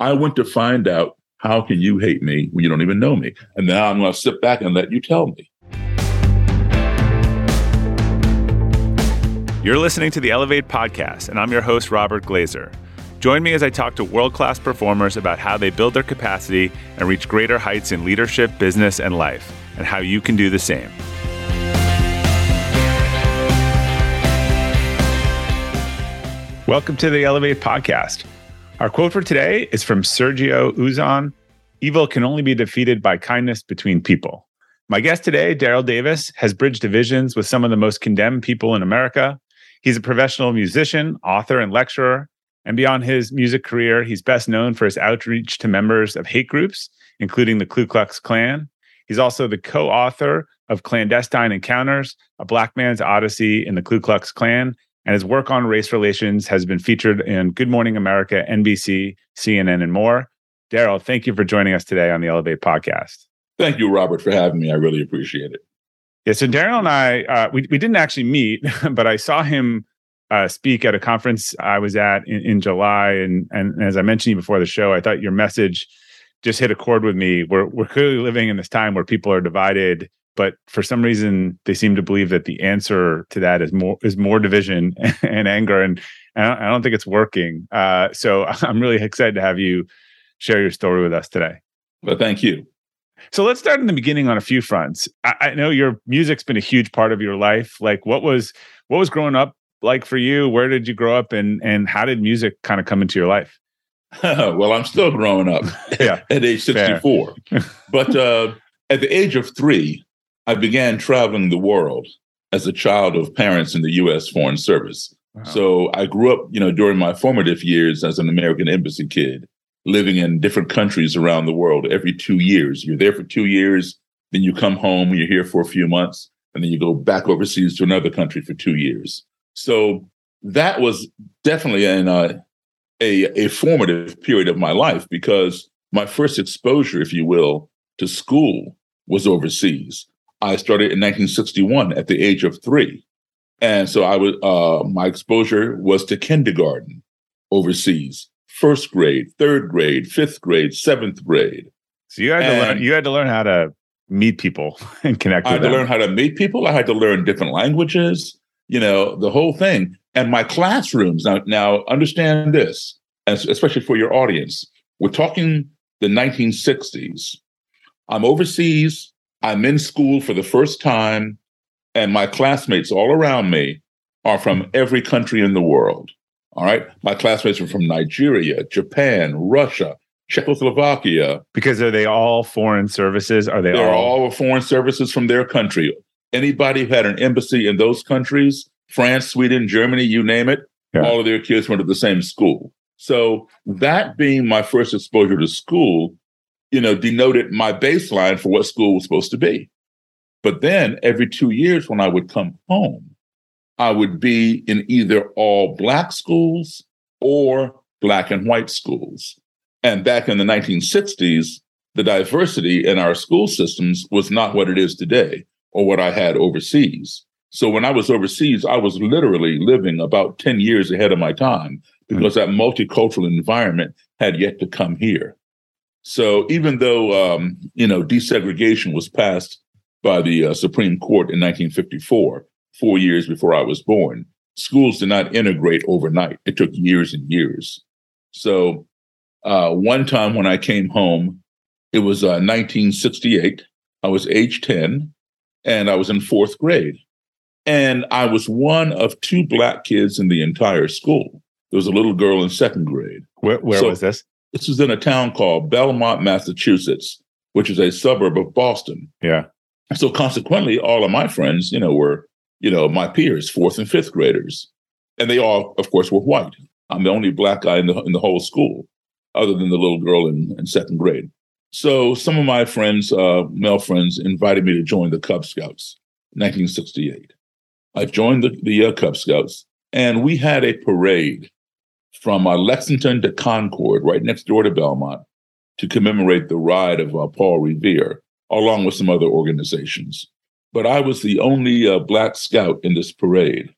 I went to find out how can you hate me when you don't even know me? And now I'm going to sit back and let you tell me. You're listening to the Elevate podcast, and I'm your host, Robert Glazer. Join me as I talk to world class performers about how they build their capacity and reach greater heights in leadership, business, and life, and how you can do the same. Welcome to the Elevate podcast. Our quote for today is from Sergio Uzan Evil can only be defeated by kindness between people. My guest today, Daryl Davis, has bridged divisions with some of the most condemned people in America. He's a professional musician, author, and lecturer. And beyond his music career, he's best known for his outreach to members of hate groups, including the Ku Klux Klan. He's also the co author of Klan-Destine Encounters, A Black Man's Odyssey in the Ku Klux Klan, and his work on race relations has been featured in Good Morning America, NBC, CNN, and more. Daryl, thank you for joining us today on the Elevate podcast. Thank you, Robert, for having me. I really appreciate it. Yeah, so Daryl and I, uh, we, we didn't actually meet, but I saw him uh, speak at a conference I was at in, in July. And, and as I mentioned you before the show, I thought your message just hit a chord with me. We're, we're clearly living in this time where people are divided but for some reason they seem to believe that the answer to that is more is more division and anger and I don't, I don't think it's working. Uh, so i'm really excited to have you share your story with us today. Well thank you. So let's start in the beginning on a few fronts. I, I know your music's been a huge part of your life. Like what was what was growing up like for you? Where did you grow up? And and how did music kind of come into your life? Well i'm still growing up yeah. at age 64 but uh, at the age of three I began traveling the world as a child of parents in the U.S. Foreign Service. Wow. So I grew up, you know, during my formative years as an American embassy kid, living in different countries around the world every two years. You're there for two years, then you come home, you're here for a few months, and then you go back overseas to another country for two years. So that was definitely an, uh, a, a formative period of my life because my first exposure, if you will, to school was overseas. I started in 1961 at the age of three. And so I was uh, my exposure was to kindergarten overseas, first grade, third grade, fifth grade, seventh grade. So you had and to learn you had to learn how to meet people and connect. I had them. to learn how to meet people. I had to learn different languages. You know the whole thing. And my classrooms now. Now understand this, especially for your audience. We're talking the 1960s. I'm overseas I'm in school for the first time, and my classmates all around me are from every country in the world. All right. My classmates are from Nigeria, Japan, Russia, Czechoslovakia. Because are they all foreign services? Are they They're all? all foreign services from their country. Anybody who had an embassy in those countries, France, Sweden, Germany, you name it, yeah. all of their kids went to the same school. So that being my first exposure to school, you know, denoted my baseline for what school was supposed to be. But then every two years when I would come home, I would be in either all black schools or black and white schools. And back in the 1960s, the diversity in our school systems was not what it is today or what I had overseas. So when I was overseas, I was literally living about 10 years ahead of my time because mm-hmm. that multicultural environment had yet to come here. So even though um, you know desegregation was passed by the uh, Supreme Court in 1954, four years before I was born, schools did not integrate overnight. It took years and years. So uh, one time when I came home, it was uh, 1968. I was age 10, and I was in fourth grade, and I was one of two black kids in the entire school. There was a little girl in second grade. Where, where so, was this? This was in a town called Belmont, Massachusetts, which is a suburb of Boston. Yeah. So consequently, all of my friends, you know, were, you know, my peers, fourth and fifth graders. And they all, of course, were white. I'm the only black guy in the in the whole school, other than the little girl in, in second grade. So some of my friends, uh, male friends, invited me to join the Cub Scouts, 1968. I joined the, the uh, Cub Scouts, and we had a parade from uh, Lexington to Concord, right next door to Belmont, to commemorate the ride of uh, Paul Revere, along with some other organizations. But I was the only uh, Black scout in this parade.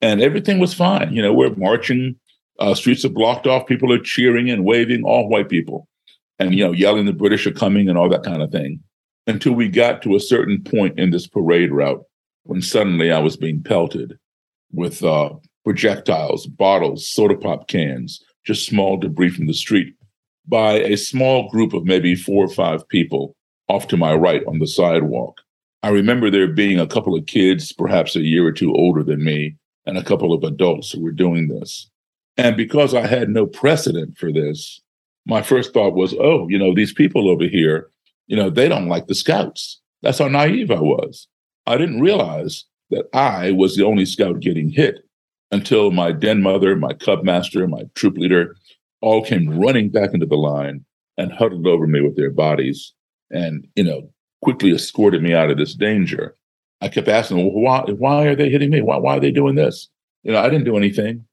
And everything was fine. You know, we're marching Uh, streets are blocked off. People are cheering and waving, all white people, and you know, yelling the British are coming and all that kind of thing. Until we got to a certain point in this parade route, when suddenly I was being pelted with uh, projectiles, bottles, soda pop cans, just small debris from the street by a small group of maybe four or five people off to my right on the sidewalk. I remember there being a couple of kids, perhaps a year or two older than me, and a couple of adults who were doing this. And because I had no precedent for this, my first thought was, oh, you know, these people over here, you know, they don't like the scouts. That's how naive I was. I didn't realize that I was the only scout getting hit until my den mother, my cub master, my troop leader all came running back into the line and huddled over me with their bodies and, you know, quickly escorted me out of this danger. I kept asking well, why, why are they hitting me? Why, why are they doing this? You know, I didn't do anything.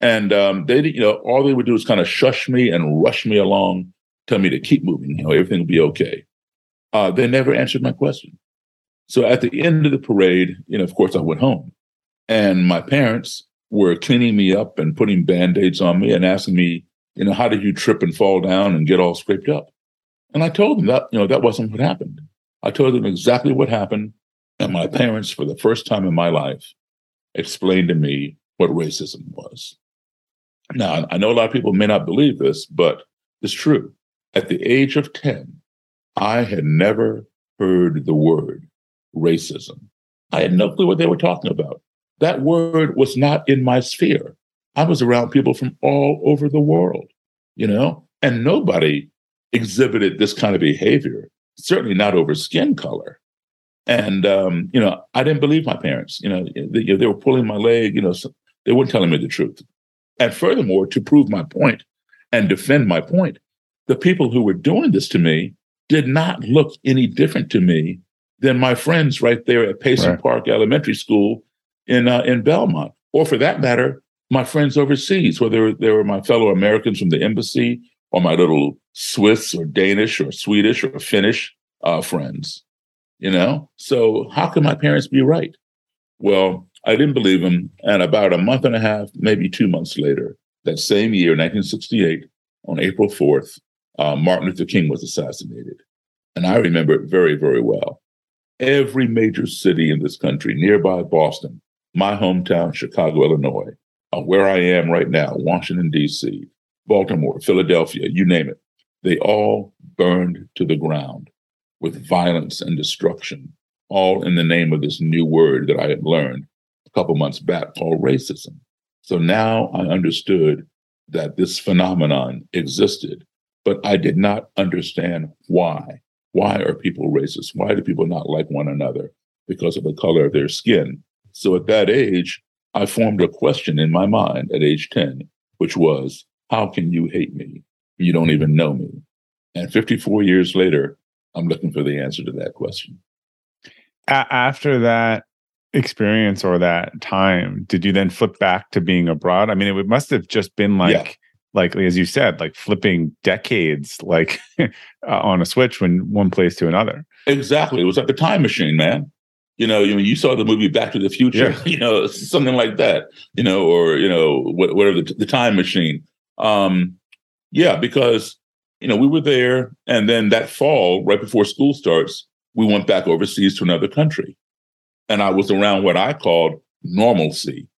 And um, they, you know, all they would do is kind of shush me and rush me along, tell me to keep moving. You know, everything will be okay. Uh, they never answered my question. So at the end of the parade, you know, of course, I went home, and my parents were cleaning me up and putting band aids on me and asking me, you know, how did you trip and fall down and get all scraped up? And I told them that, you know, that wasn't what happened. I told them exactly what happened. And my parents, for the first time in my life, explained to me what racism was. Now, I know a lot of people may not believe this, but it's true. At the age of 10, I had never heard the word racism. I had no clue what they were talking about. That word was not in my sphere. I was around people from all over the world, you know, and nobody exhibited this kind of behavior, certainly not over skin color. And, um, you know, I didn't believe my parents. You know, they, they were pulling my leg, you know, so they weren't telling me the truth. And furthermore, to prove my point and defend my point, the people who were doing this to me did not look any different to me than my friends right there at Payson right. Park Elementary School in uh, in Belmont, or for that matter, my friends overseas, whether they were my fellow Americans from the embassy or my little Swiss or Danish or Swedish or Finnish uh, friends. You know, so how can my parents be right? Well, I didn't believe them, and about a month and a half, maybe two months later, that same year, 1968, on April 4th, uh, Martin Luther King was assassinated. And I remember it very, very well every major city in this country, nearby Boston, my hometown, Chicago, Illinois, uh, where I am right now, Washington, D.C., Baltimore, Philadelphia, you name it, they all burned to the ground with violence and destruction, all in the name of this new word that I had learned a couple months back called racism. So now I understood that this phenomenon existed, but I did not understand why. Why are people racist? Why do people not like one another? Because of the color of their skin. So at that age, I formed a question in my mind at age 10, which was, how can you hate me? You don't even know me. And 54 years later, I'm looking for the answer to that question. After that experience or that time, did you then flip back to being abroad? I mean, it must have just been like yeah like as you said like flipping decades like uh, on a switch when one place to another exactly it was like a time machine man you know you, you saw the movie back to the future yeah. you know something like that you know or you know whatever the, the time machine um yeah because you know we were there and then that fall right before school starts we went back overseas to another country and i was around what i called normalcy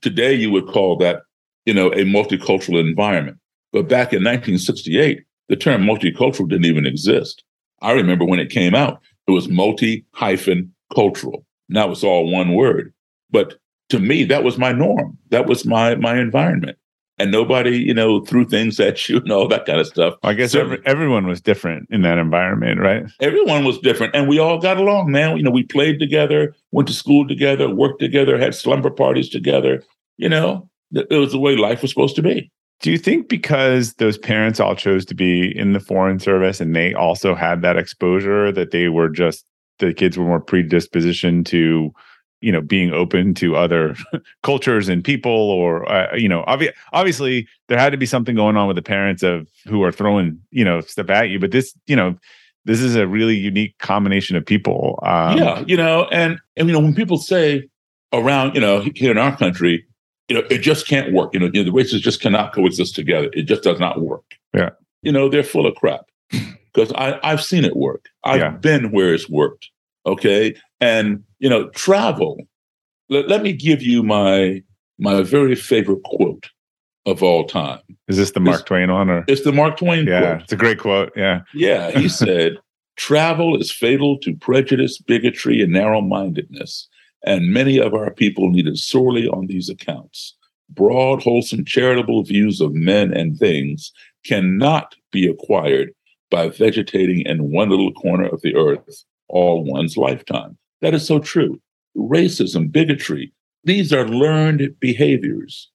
today you would call that you know, a multicultural environment. But back in 1968, the term multicultural didn't even exist. I remember when it came out, it was multi hyphen cultural. Now it's all one word. But to me, that was my norm. That was my my environment. And nobody, you know, threw things at you and all that kind of stuff. I guess so, every, everyone was different in that environment, right? Everyone was different. And we all got along, man. You know, we played together, went to school together, worked together, had slumber parties together. You know, it was the way life was supposed to be. Do you think because those parents all chose to be in the foreign service and they also had that exposure that they were just the kids were more predispositioned to you know being open to other cultures and people or uh, you know obvi- obviously there had to be something going on with the parents of who are throwing you know stuff at you but this you know this is a really unique combination of people um, yeah you know and and you know when people say around you know here in our country you know, it just can't work. You know, you know, the races just cannot coexist together. It just does not work. Yeah. You know, they're full of crap because I I've seen it work. I've Yeah. been where it's worked. Okay, and you know, travel. Let, let me give you my my very favorite quote of all time. Is this the Mark Twain one or? It's the Mark Twain Yeah, quote. it's a great quote. Yeah. Yeah, he said, travel is fatal to prejudice, bigotry, and narrow mindedness. And many of our people need it sorely on these accounts. Broad, wholesome, charitable views of men and things cannot be acquired by vegetating in one little corner of the earth all one's lifetime. That is so true. Racism, bigotry, these are learned behaviors.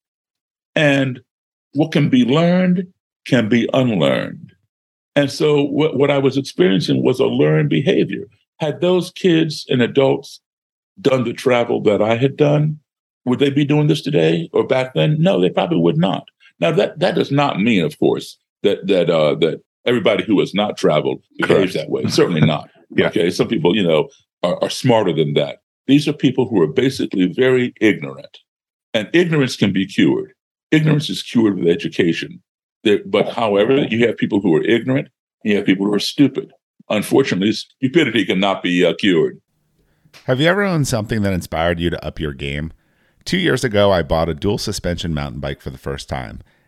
And what can be learned can be unlearned. And so what, what I was experiencing was a learned behavior. Had those kids and adults done the travel that I had done, would they be doing this today or back then? No, they probably would not. Now that that does not mean, of course, that that uh, that everybody who has not traveled behaves that way. Certainly not. Yeah. Okay. Some people, you know, are, are smarter than that. These are people who are basically very ignorant. And ignorance can be cured. Ignorance is cured with education. There, but however, you have people who are ignorant, you have people who are stupid. Unfortunately, stupidity cannot be uh, cured. Have you ever owned something that inspired you to up your game? Two years ago, I bought a dual suspension mountain bike for the first time,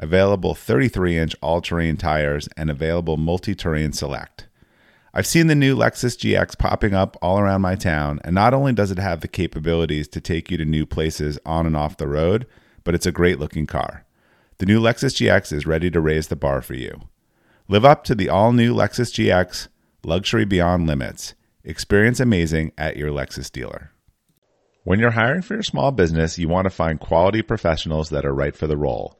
available 33 inch all terrain tires, and available multi terrain select. I've seen the new Lexus GX popping up all around my town, and not only does it have the capabilities to take you to new places on and off the road, but it's a great looking car. The new Lexus GX is ready to raise the bar for you. Live up to the all new Lexus GX, luxury beyond limits. Experience amazing at your Lexus dealer. When you're hiring for your small business, you want to find quality professionals that are right for the role.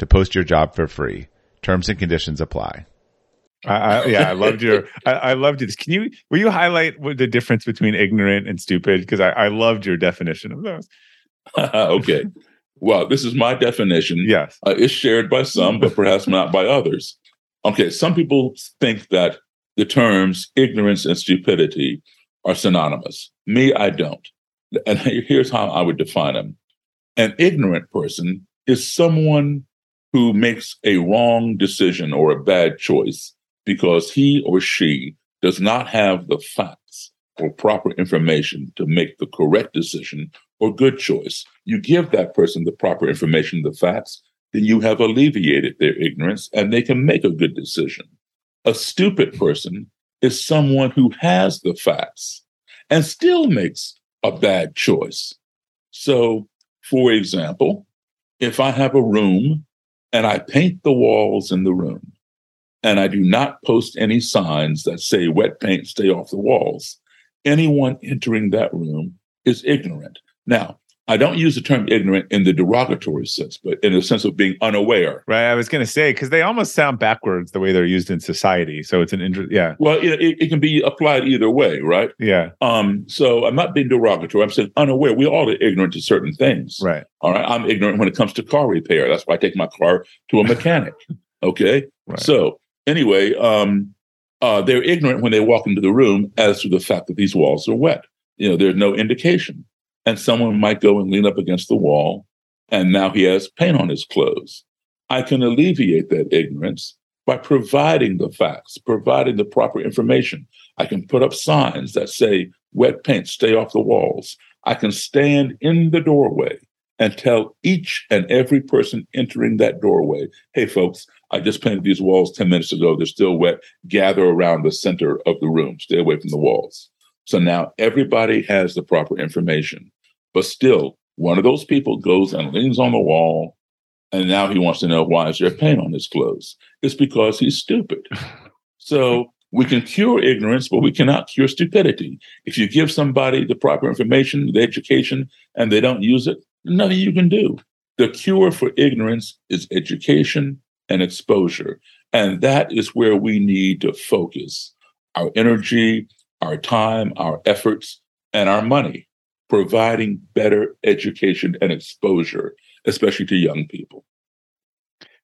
to post your job for free. Terms and conditions apply. I, I, yeah, I loved your. I, I loved this. Can you? Will you highlight what the difference between ignorant and stupid? Because I, I loved your definition of those. okay. Well, this is my definition. Yes. Uh, it's shared by some, but perhaps not by others. Okay, some people think that the terms ignorance and stupidity are synonymous. Me, I don't. And here's how I would define them an ignorant person is someone who makes a wrong decision or a bad choice because he or she does not have the facts or proper information to make the correct decision or good choice. You give that person the proper information, the facts, then you have alleviated their ignorance and they can make a good decision. A stupid person is someone who has the facts and still makes a bad choice. So, for example, if I have a room and I paint the walls in the room and I do not post any signs that say wet paint, stay off the walls, anyone entering that room is ignorant. Now, I don't use the term ignorant in the derogatory sense, but in the sense of being unaware. Right. I was going to say because they almost sound backwards the way they're used in society. So it's an interest. Yeah. Well, it, it, can be applied either way, right? Yeah. Um. So I'm not being derogatory. I'm saying unaware. We all are ignorant to certain things. Right. All right. I'm ignorant when it comes to car repair. That's why I take my car to a mechanic. okay. Right. So anyway, um, uh, they're ignorant when they walk into the room as to the fact that these walls are wet. You know, there's no indication and someone might go and lean up against the wall and now he has paint on his clothes. I can alleviate that ignorance by providing the facts, providing the proper information. I can put up signs that say, wet paint, stay off the walls. I can stand in the doorway and tell each and every person entering that doorway, hey, folks, I just painted these walls 10 minutes ago. They're still wet. Gather around the center of the room. Stay away from the walls. So now everybody has the proper information. But still, one of those people goes and leans on the wall, and now he wants to know why is there paint on his clothes? It's because he's stupid. So we can cure ignorance, but we cannot cure stupidity. If you give somebody the proper information, the education, and they don't use it, nothing you can do. The cure for ignorance is education and exposure. And that is where we need to focus our energy, our time, our efforts, and our money, providing better education and exposure, especially to young people.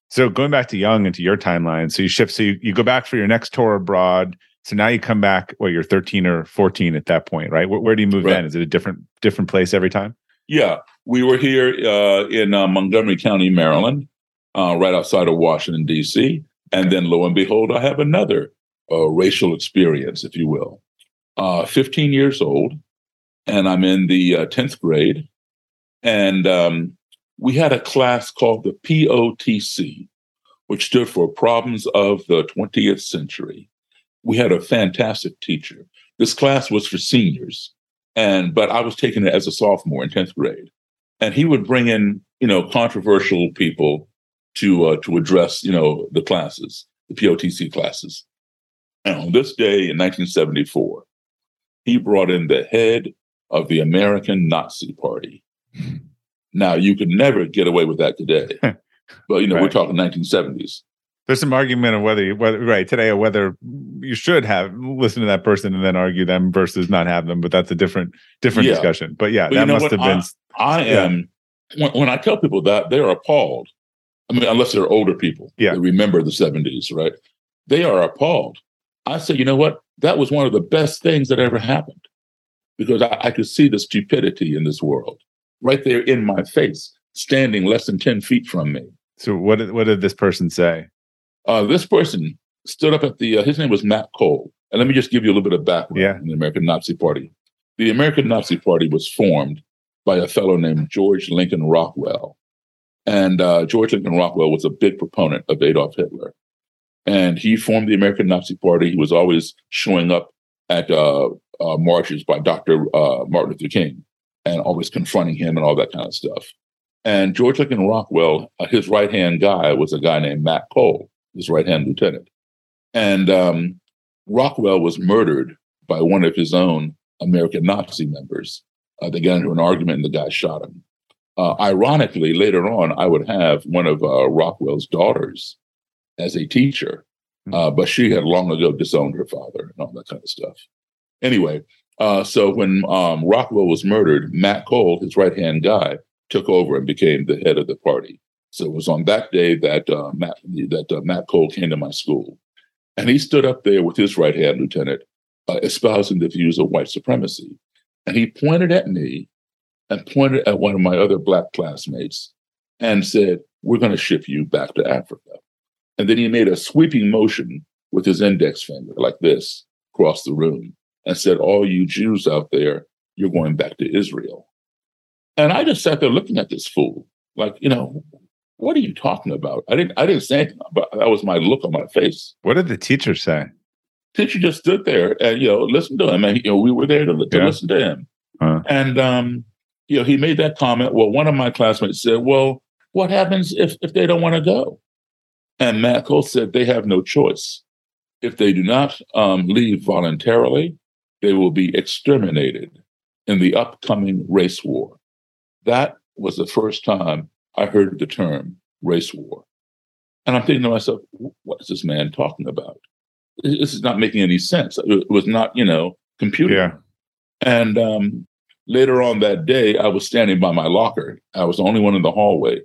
So going back to young and to your timeline, so you shift, so you, you go back for your next tour abroad. So now you come back, well, you're 13 or 14 at that point, right? Where, where do you move right. then? Is it a different different place every time? Yeah, we were here uh, in uh, Montgomery County, Maryland, uh, right outside of Washington D.C. And then, lo and behold, I have another uh, racial experience, if you will uh, 15 years old, and I'm in the uh, 10th grade. And um, we had a class called the POTC, which stood for Problems of the 20th Century. We had a fantastic teacher. This class was for seniors, and but I was taking it as a sophomore in 10th grade. And he would bring in, you know, controversial people to uh, to address, you know, the classes, the POTC classes. And on this day in 1974, he brought in the head of the American Nazi Party. Now, you could never get away with that today. but, you know, right. we're talking 1970s. There's some argument of whether, you, whether right today, or whether you should have listen to that person and then argue them versus not have them. But that's a different different yeah. discussion. But yeah, but that must what? have been. I, I yeah. am when, when I tell people that they're appalled. I mean, unless they're older people, yeah, remember the 70s, right? They are appalled. I say, you know what? that was one of the best things that ever happened because I, I, could see the stupidity in this world right there in my face, standing less than 10 feet from me. So, what did, what did this person say? Uh, this person stood up at the, uh, his name was Matt Koehl. And let me just give you a little bit of background yeah. in the American Nazi Party. The American Nazi Party was formed by a fellow named George Lincoln Rockwell. And uh, George Lincoln Rockwell was a big proponent of Adolf Hitler and he formed the American Nazi Party. He was always showing up at uh, uh, marches by Dr. Uh, Martin Luther King and always confronting him and all that kind of stuff. And George Lincoln Rockwell, uh, his right hand guy was a guy named Matt Koehl, his right hand lieutenant. And um, Rockwell was murdered by one of his own American Nazi members. Uh, they got into an argument and the guy shot him. Uh, ironically, later on, I would have one of Rockwell's daughters as a teacher, hmm. uh, but she had long ago disowned her father and all that kind of stuff. Anyway, uh, so when um, Rockwell was murdered, Matt Koehl, his right hand guy, took over and became the head of the party. So it was on that day that uh, Matt that uh, Matt Koehl came to my school, and he stood up there with his right hand lieutenant, uh, espousing the views of white supremacy, and he pointed at me and pointed at one of my other black classmates and said, "We're going to ship you back to Africa." And then he made a sweeping motion with his index finger like this across the room and said, All you Jews out there, you're going back to Israel. And I just sat there looking at this fool, like, you know, what are you talking about? I didn't I didn't say anything, but that was my look on my face. What did the teacher say? Teacher just stood there and you know, listened to him. And you know, we were there to, to yeah. listen to him. Uh-huh. And um, you know, he made that comment. Well, one of my classmates said, Well, what happens if if they don't want to go? And Matt Koehl said they have no choice. If they do not um, leave voluntarily, they will be exterminated in the upcoming race war. that was the first time I heard the term race war. And I'm thinking to myself, what is this man talking about? This is not making any sense. It was not, you know, computing. Yeah. And um, later on that day, I was standing by my locker. I was the only one in the hallway,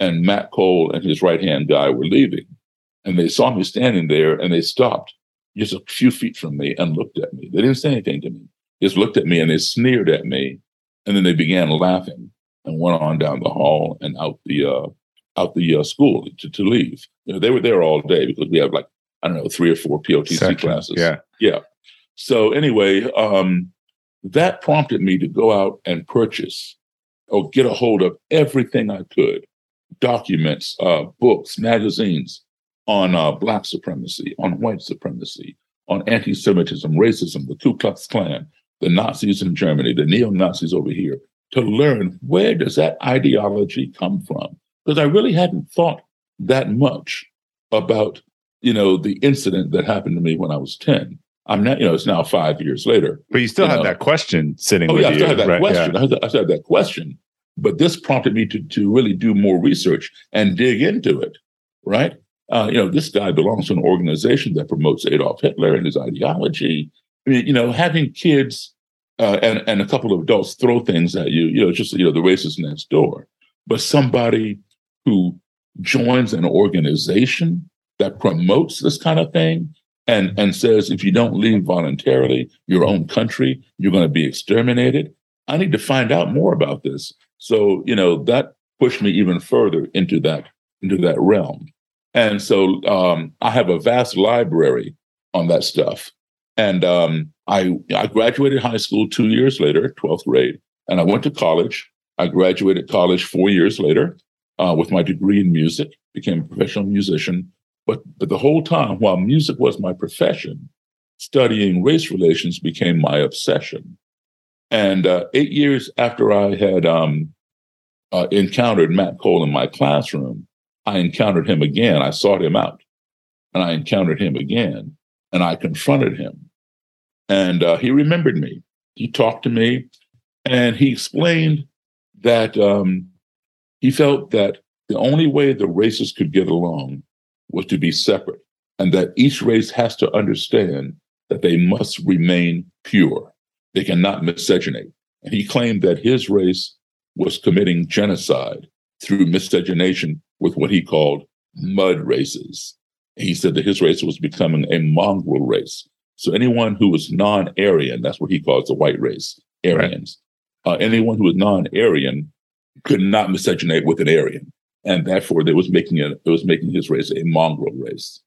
and Matt Koehl and his right hand guy were leaving. And they saw me standing there and they stopped just a few feet from me and looked at me. They didn't say anything to me, just looked at me and they sneered at me. And then they began laughing and went on down the hall and out the uh, out the uh, school to, to leave. You know, they were there all day because we have like I don't know three or four POTC Section. classes. Yeah, yeah. So anyway, um, that prompted me to go out and purchase or get a hold of everything I could documents, uh, books, magazines on uh, Black supremacy, on white supremacy, on anti Semitism, racism, the Ku Klux Klan, the Nazis in Germany, the neo Nazis over here, to learn where does that ideology come from? Because I really hadn't thought that much about, you know, the incident that happened to me when I was 10. I'm not, you know, it's now five years later. But you still you have know. that question sitting oh, with yeah, you. I still have that right, question. yeah. I, still, I still have that question. But this prompted me to, to really do more research and dig into it, right? Uh, you know, this guy belongs to an organization that promotes Adolf Hitler and his ideology. I mean, you know, having kids uh, and, and a couple of adults throw things at you, you know, just, you know, the racist next door. But somebody who joins an organization that promotes this kind of thing and, and says, if you don't leave voluntarily your own country, you're going to be exterminated. I need to find out more about this. So, you know, that pushed me even further into that, into that realm. And so um, I have a vast library on that stuff. And um, I, I graduated high school two years later, 12th grade, and I went to college. I graduated college four years later uh, with my degree in music, became a professional musician. But, but the whole time, while music was my profession, studying race relations became my obsession. And uh, eight years after I had um, uh, encountered Matt Koehl in my classroom, I encountered him again. I sought him out and I encountered him again and I confronted him. And uh, he remembered me. He talked to me and he explained that um, he felt that the only way the races could get along was to be separate and that each race has to understand that they must remain pure. They cannot miscegenate. And he claimed that his race was committing genocide through miscegenation with what he called mud races. He said that his race was becoming a mongrel race. So anyone who was non-Aryan, that's what he calls the white race, Aryans. Right. Uh, anyone who was non-Aryan could not miscegenate with an Aryan, and therefore it was making it, it was making his race a mongrel race.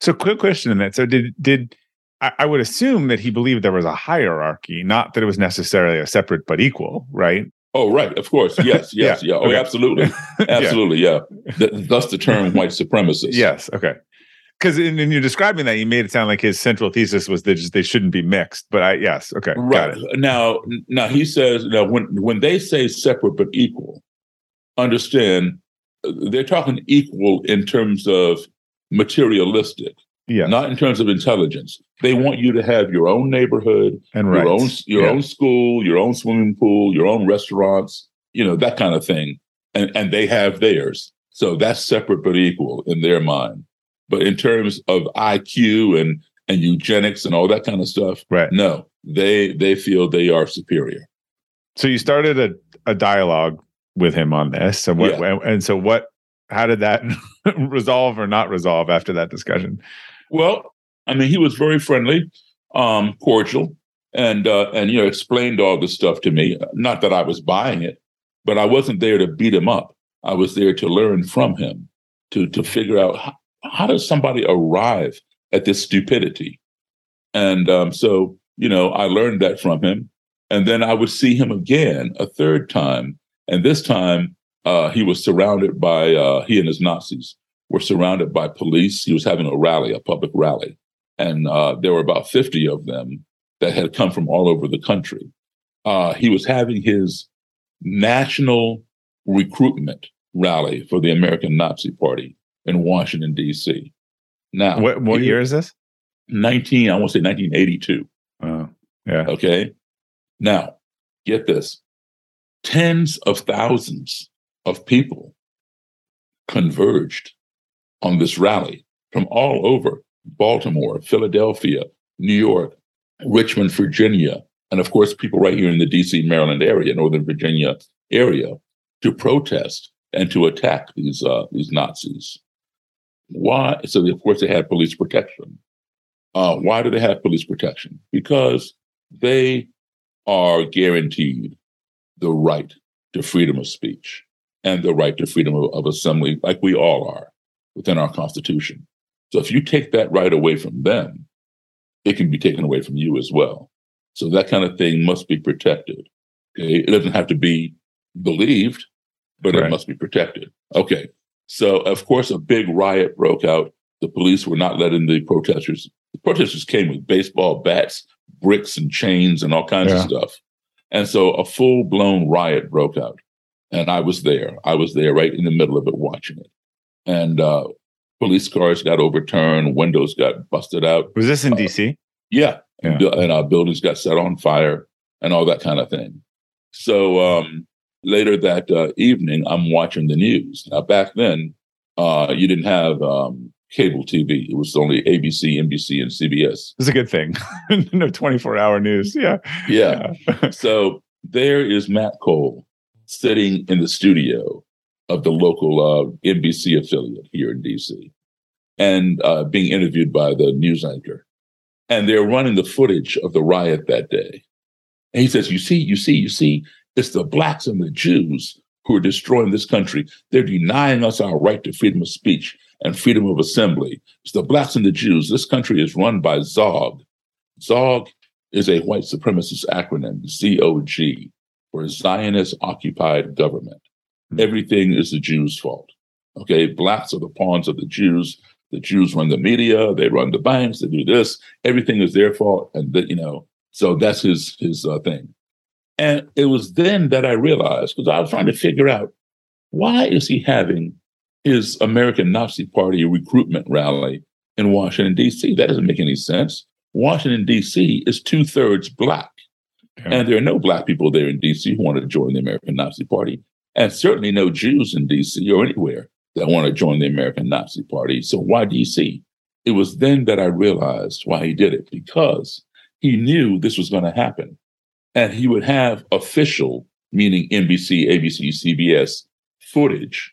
So, quick question in that. So, did did I, I would assume that he believed there was a hierarchy, not that it was necessarily a separate but equal, right? Oh, right. Of course. Yes. Yes. yeah. yeah. Oh, okay. absolutely. Absolutely. yeah. yeah. Thus the term white supremacist. Yes. Okay. Because in, in you describing that, you made it sound like his central thesis was that just they shouldn't be mixed. But I yes, okay, right now. Now he says now when when they say separate but equal, understand uh, they're talking equal in terms of materialistic, yeah, not in terms of intelligence. They want you to have your own neighborhood and your rights. own your Yeah. own school, your own swimming pool, your own restaurants, you know that kind of thing, and and they have theirs. So that's separate but equal in their mind. But in terms of IQ and and eugenics and all that kind of stuff, Right. no, they they feel they are superior. So you started a, a dialogue with him on this. So what and so what how did that resolve or not resolve after that discussion? Well, I mean, he was very friendly, um, cordial, and uh, and you know explained all this stuff to me. Not that I was buying it, but I wasn't there to beat him up. I was there to learn from him, to to figure out how, how does somebody arrive at this stupidity. And um, so, you know, I learned that from him, and then I would see him again a third time, and this time uh, he was surrounded by uh, he and his Nazis were surrounded by police. He was having a rally, a public rally, and uh, there were about 50 of them that had come from all over the country. Uh, he was having his national recruitment rally for the American Nazi Party in Washington, D.C. Now, What what year is this? 19, I want to say 1982. Oh, yeah. Okay. Now, get this. tens of thousands of people converged on this rally from all over Baltimore, Philadelphia, New York, Richmond, Virginia, and of course, people right here in the DC, Maryland area, Northern Virginia area, to protest and to attack these uh, these Nazis. Why? So of course they had police protection. Uh, why do they have police protection? Because they are guaranteed the right to freedom of speech and the right to freedom of, of assembly, like we all are within our Constitution. So if you take that right away from them, it can be taken away from you as well. So that kind of thing must be protected. Okay? It doesn't have to be believed, but right. it must be protected. Okay. So of course, a big riot broke out. The police were not letting the protesters. The protesters came with baseball bats, bricks, and chains, and all kinds yeah. of stuff. And so a full blown riot broke out. And I was there. I was there right in the middle of it watching it. And uh, police cars got overturned, windows got busted out. Was this in uh, DC? Yeah. yeah. And, and our buildings got set on fire and all that kind of thing. So um, later that uh, evening, I'm watching the news. Now, back then, uh, you didn't have um, cable TV. It was only ABC, NBC, and CBS. It's a good thing. no 24 hour news. Yeah. Yeah. yeah. so there is Matt Koehl sitting in the studio of the local uh, NBC affiliate here in DC and uh, being interviewed by the news anchor. And they're running the footage of the riot that day. And he says, You see, you see, you see, it's the blacks and the Jews who are destroying this country. They're denying us our right to freedom of speech and freedom of assembly. It's the blacks and the Jews. This country is run by ZOG. ZOG is a white supremacist acronym, ZOG, for Zionist occupied government. Everything is the Jews' fault. Okay, blacks are the pawns of the Jews. The Jews run the media, they run the banks, they do this. Everything is their fault, and that you know. So that's his his uh, thing. And it was then that I realized, because I was trying to figure out why is he having his American Nazi Party recruitment rally in Washington, D.C.? That doesn't make any sense. Washington, D.C. is two thirds black. Yeah. And there are no black people there in D.C. who want to join the American Nazi Party, and certainly no Jews in D.C. or anywhere that want to join the American Nazi Party. So why D.C.? It was then that I realized why he did it, because he knew this was going to happen and he would have official, meaning NBC, ABC, CBS footage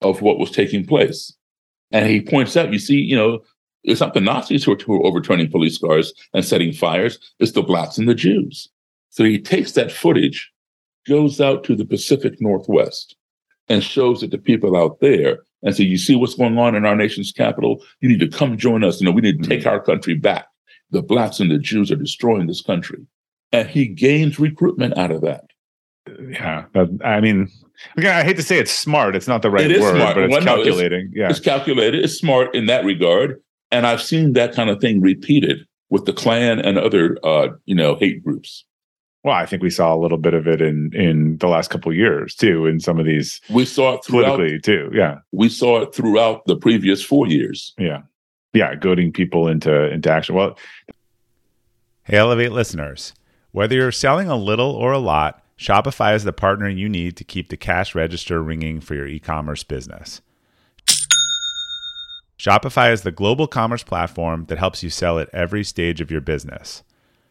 of what was taking place. And he points out, you see, you know, it's not the Nazis who are, who are overturning police cars and setting fires, it's the blacks and the Jews. So he takes that footage, goes out to the Pacific Northwest, and shows it to people out there and say, You see what's going on in our nation's capital? You need to come join us. You know, we need to take mm-hmm. our country back. The blacks and the Jews are destroying this country and he gains recruitment out of that. Yeah, I mean, again, I hate to say it's smart. It's not the right word, smart. but it's well, calculating. No, it's, yeah, it's calculated. It's smart in that regard, and I've seen that kind of thing repeated with the Klan and other, uh, you know, hate groups. Well, I think we saw a little bit of it in in the last couple years too. In some of these, we saw it politically too. Yeah, we saw it throughout the previous four years. Yeah, yeah, goading people into into action. Well, hey, Elevate listeners. Whether you're selling a little or a lot, Shopify is the partner you need to keep the cash register ringing for your e commerce business. Shopify is the global commerce platform that helps you sell at every stage of your business.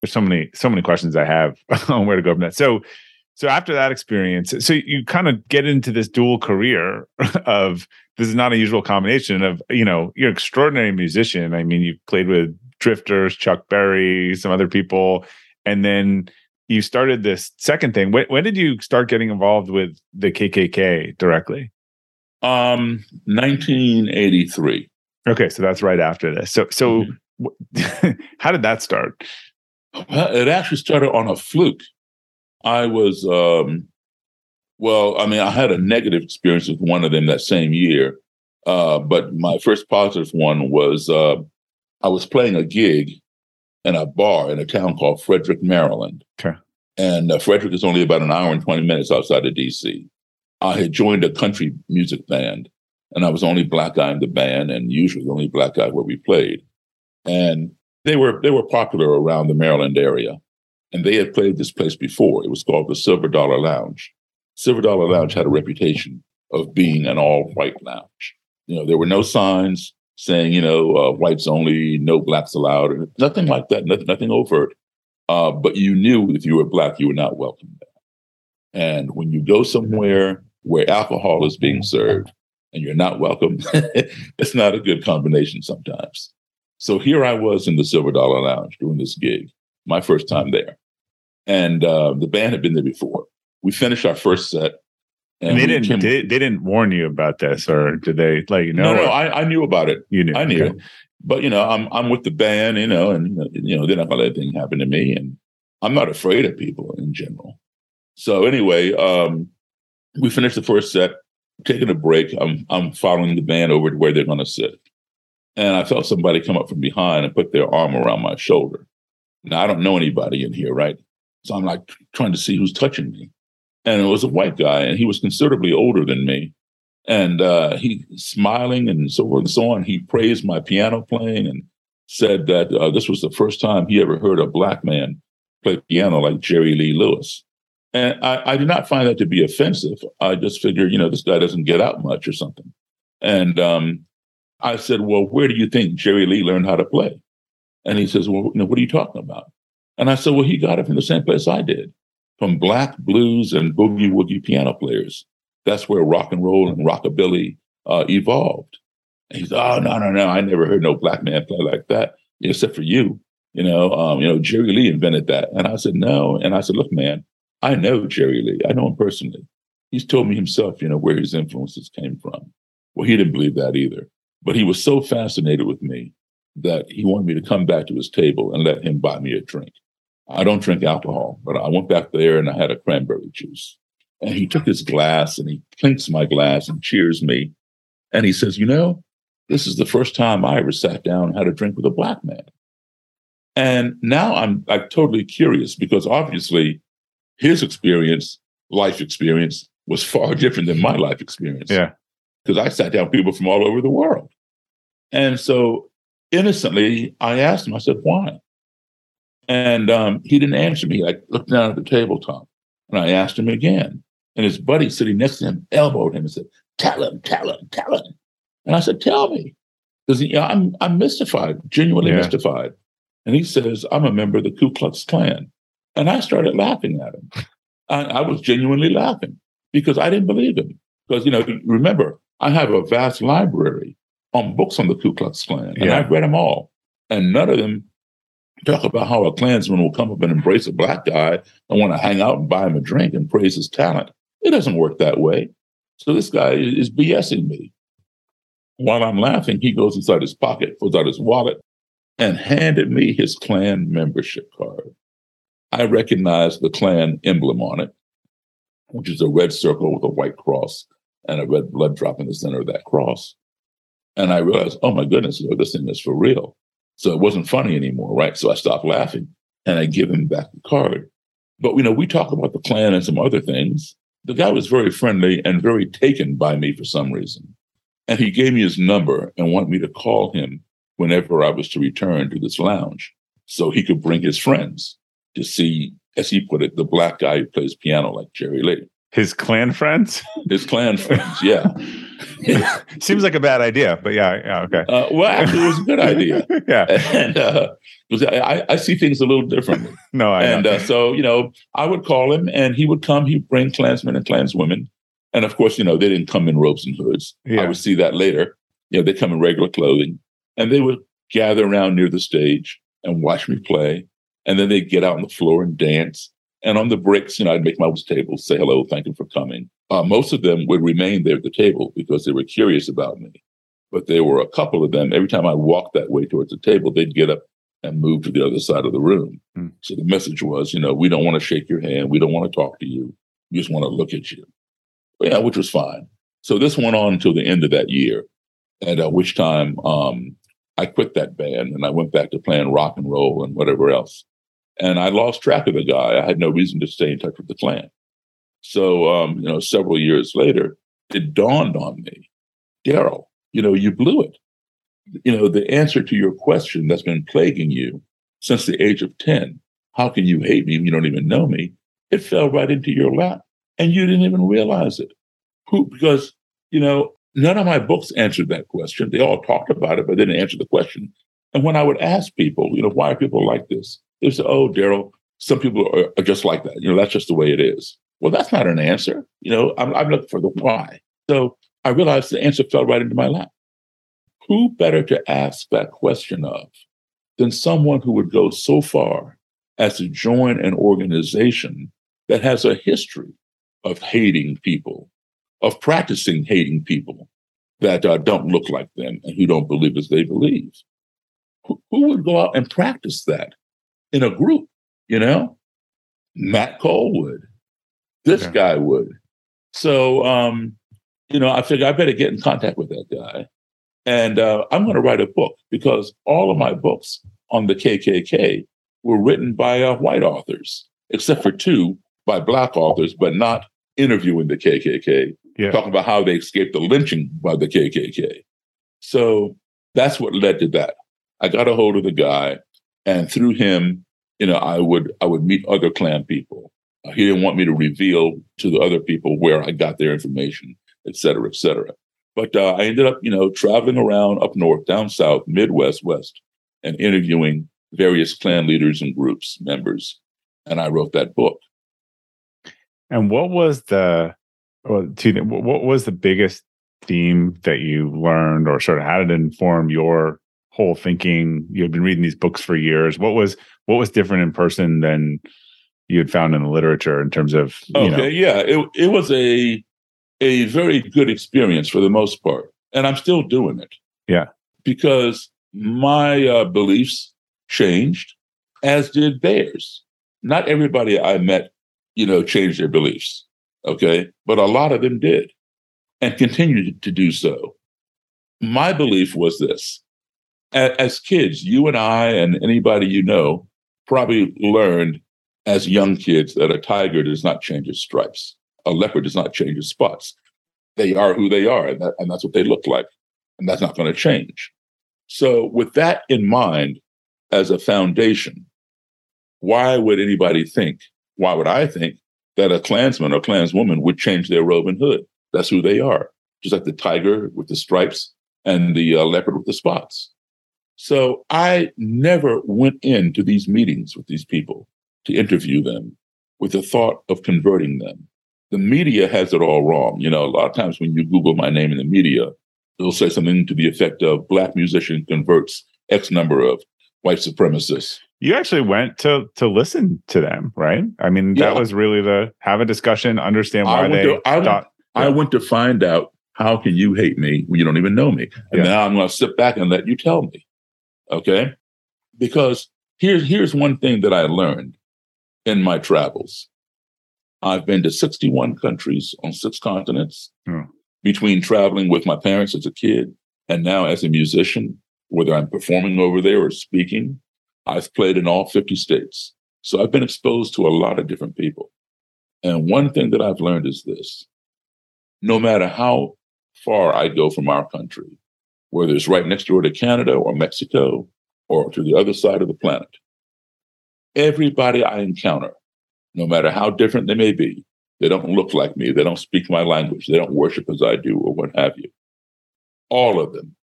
There's so many, so many questions I have on where to go from that. So so after that experience, so you kind of get into this dual career of this is not a usual combination of you know you're an extraordinary musician. I mean, you've played with Drifters, Chuck Berry, some other people, and then you started this second thing. When, when did you start getting involved with the KKK directly? Um, 1983. Okay, so that's right after this. So, so mm-hmm. how did that start? It actually started on a fluke. I was, um, well, I mean, I had a negative experience with one of them that same year. Uh, but my first positive one was uh, I was playing a gig in a bar in a town called Frederick, Maryland. Okay. And uh, Frederick is only about an hour and 20 minutes outside of DC. I had joined a country music band, and I was the only black guy in the band, and usually the only black guy where we played. And they were they were popular around the Maryland area, and they had played this place before. It was called the Silver Dollar Lounge. Silver Dollar Lounge had a reputation of being an all-white lounge. You know, there were no signs saying, you know, uh, whites only, no blacks allowed, nothing like that, nothing, nothing overt. Uh, but you knew if you were black, you were not welcome there. And when you go somewhere where alcohol is being served and you're not welcome, it's not a good combination sometimes. So here I was in the Silver Dollar Lounge doing this gig, my first time there. And uh, the band had been there before. We finished our first set. And, and they didn't came, they, they, didn't warn you about this, or did they let you know? No, no, I, I knew about it. You knew. I knew. Okay. But you know, I'm I'm with the band, you know, and you know, they're not gonna let anything happen to me. And I'm not afraid of people in general. So anyway, um, we finished the first set, taking a break. I'm I'm following the band over to where they're gonna sit. And I felt somebody come up from behind and put their arm around my shoulder. Now, I don't know anybody in here, right? So I'm like trying to see who's touching me. And it was a white guy, and he was considerably older than me. And uh, he smiling and so forth and so on. He praised my piano playing and said that uh, this was the first time he ever heard a black man play piano like Jerry Lee Lewis. And I, I did not find that to be offensive. I just figured, you know, this guy doesn't get out much or something. And um, I said, Well, where do you think Jerry Lee learned how to play? And he says, Well, you know, what are you talking about? And I said, Well, he got it from the same place I did, from black blues and boogie woogie piano players. That's where rock and roll and rockabilly uh, evolved. And he said, Oh, no, no, no. I never heard no black man play like that, except for you. You know, um, you know, Jerry Lee invented that. And I said, No. And I said, Look, man, I know Jerry Lee. I know him personally. He's told me himself, you know, where his influences came from. Well, he didn't believe that either. But he was so fascinated with me that he wanted me to come back to his table and let him buy me a drink. I don't drink alcohol, but I went back there and I had a cranberry juice. And he took his glass and he clinks my glass and cheers me. And he says, You know, this is the first time I ever sat down and had a drink with a black man. And now I'm like totally curious because obviously his experience, life experience, was far different than my life experience. Yeah because I sat down with people from all over the world. And so innocently, I asked him, I said, why? And um, he didn't answer me. I looked down at the tabletop and I asked him again. And his buddy sitting next to him elbowed him and said, Tell him, tell him, tell him. And I said, Tell me. Because you know, I'm, I'm mystified, genuinely yeah. mystified. And he says, I'm a member of the Ku Klux Klan. And I started laughing at him. I, I was genuinely laughing because I didn't believe him. Because, you know, remember, I have a vast library on books on the Ku Klux Klan, and yeah. I've read them all. And none of them talk about how a Klansman will come up and embrace a black guy and want to hang out and buy him a drink and praise his talent. It doesn't work that way. So this guy is BSing me. While I'm laughing, he goes inside his pocket, pulls out his wallet, and handed me his Klan membership card. I recognized the Klan emblem on it, which is a red circle with a white cross and a red blood drop in the center of that cross. And I realized, oh my goodness, you know, this thing is for real. So it wasn't funny anymore, right? So I stopped laughing and I give him back the card. But you know, we talk about the Klan and some other things. The guy was very friendly and very taken by me for some reason. And he gave me his number and wanted me to call him whenever I was to return to this lounge so he could bring his friends to see, as he put it, the black guy who plays piano like Jerry Lee. His Klan friends? His Klan friends, yeah. Seems like a bad idea, but yeah, yeah, okay. Uh, well, actually, it was a good idea. yeah, and uh, I, I, see things a little differently. no, I and uh, so you know, I would call him, and he would come. He'd bring Klansmen and Klanswomen, And of course, you know, they didn't come in robes and hoods. Yeah. I would see that later. You know, they come in regular clothing and they would gather around near the stage and watch me play. And then they'd get out on the floor and dance. And on the breaks, you know, I'd make my table, say hello, thank you for coming. Uh, most of them would remain there at the table because they were curious about me. But there were a couple of them, every time I walked that way towards the table, they'd get up and move to the other side of the room. Mm. So the message was, you know, we don't want to shake your hand. We don't want to talk to you. We just want to look at you. But yeah, which was fine. So this went on until the end of that year, at uh, which time um, I quit that band and I went back to playing rock and roll and whatever else. And I lost track of the guy. I had no reason to stay in touch with the Klan. So, um, you know, several years later, it dawned on me, Daryl, you know, you blew it. You know, the answer to your question that's been plaguing you since the age of 10, how can you hate me if you don't even know me? It fell right into your lap and you didn't even realize it. Who, because, you know, none of my books answered that question. They all talked about it, but didn't answer the question. And when I would ask people, you know, why are people like this? They say, oh, Daryl, some people are, just like that. You know, that's just the way it is. Well, that's not an answer. You know, I'm, I'm looking for the why. So I realized the answer fell right into my lap. Who better to ask that question of than someone who would go so far as to join an organization that has a history of hating people, of practicing hating people that uh, don't look like them and who don't believe as they believe? Who, who would go out and practice that in a group? You know, Matt Koehl would. This okay. guy would. So, um, you know, I figured I better get in contact with that guy. And uh, I'm going to write a book because all of my books on the KKK were written by uh, white authors, except for two by black authors, but not interviewing the KKK, yeah. talking about how they escaped the lynching by the KKK. So that's what led to that. I got a hold of the guy, and through him, you know, I would I would meet other Klan people. Uh, he didn't want me to reveal to the other people where I got their information, et cetera, et cetera. But uh, I ended up, you know, traveling around up north, down south, Midwest, West, and interviewing various Klan leaders and groups, members. And I wrote that book. And what was the, well, what was the biggest theme that you learned, or sort of how did it inform your whole thinking? You had been reading these books for years. What was what was different in person than you had found in the literature in terms of? okay, know? yeah, it it was a a very good experience for the most part, and I'm still doing it. Yeah, because my uh, beliefs changed, as did theirs. Not everybody I met you know, changed their beliefs. Okay. But a lot of them did and continued to do so. My belief was this as kids, you and I and anybody you know probably learned as young kids that a tiger does not change its stripes, a leopard does not change its spots. They are who they are, and, that, and that's what they look like. And that's not going to change. So, with that in mind as a foundation, why would anybody think why would I think that a Klansman or Klanswoman would change their robe and hood? That's who they are, just like the tiger with the stripes and the uh, leopard with the spots. So I never went into these meetings with these people to interview them with the thought of converting them. The media has it all wrong. You know, a lot of times when you Google my name in the media, it'll say something to the effect of black musician converts X number of white supremacists. You actually went to to listen to them, right? I mean, that yeah. was really the have a discussion, understand why they to, I thought. Went, I went to find out how can you hate me when you don't even know me, and yeah. now I'm going to sit back and let you tell me, okay? Because here's here's one thing that I learned in my travels. I've been to 61 countries on six continents. Hmm. Between traveling with my parents as a kid and now as a musician, whether I'm performing over there or speaking, I've played in all 50 states. So I've been exposed to a lot of different people. And one thing that I've learned is this no matter how far I go from our country, whether it's right next door to Canada or Mexico or to the other side of the planet, everybody I encounter, no matter how different they may be, they don't look like me, they don't speak my language, they don't worship as I do, or what have you. All of them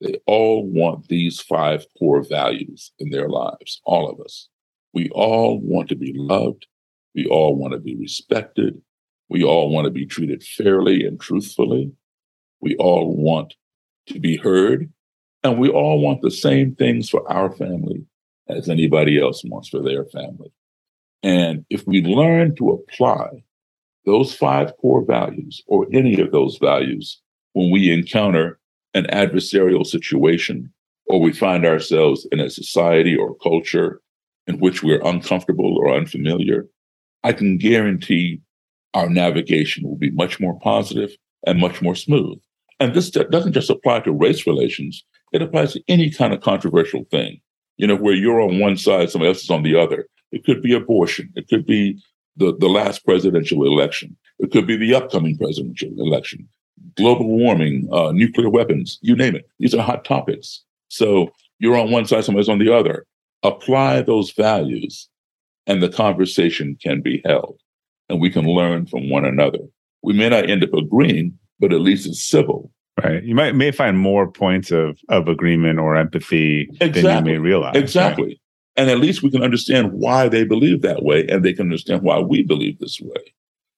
they all want these five core values in their lives, all of us. We all want to be loved. We all want to be respected. We all want to be treated fairly and truthfully. We all want to be heard. And we all want the same things for our family as anybody else wants for their family. And if we learn to apply those five core values or any of those values when we encounter an adversarial situation or we find ourselves in a society or culture in which we're uncomfortable or unfamiliar, I can guarantee our navigation will be much more positive and much more smooth. And this doesn't just apply to race relations, it applies to any kind of controversial thing, you know, where you're on one side, somebody else is on the other. It could be abortion, it could be the, the last presidential election, it could be the upcoming presidential election, global warming, uh, nuclear weapons, you name it. These are hot topics. So you're on one side, somebody's on the other. Apply those values, and the conversation can be held, and we can learn from one another. We may not end up agreeing, but at least it's civil. Right. You might may find more points of of agreement or empathy exactly. than you may realize. Exactly. Right? And at least we can understand why they believe that way, and they can understand why we believe this way. Right.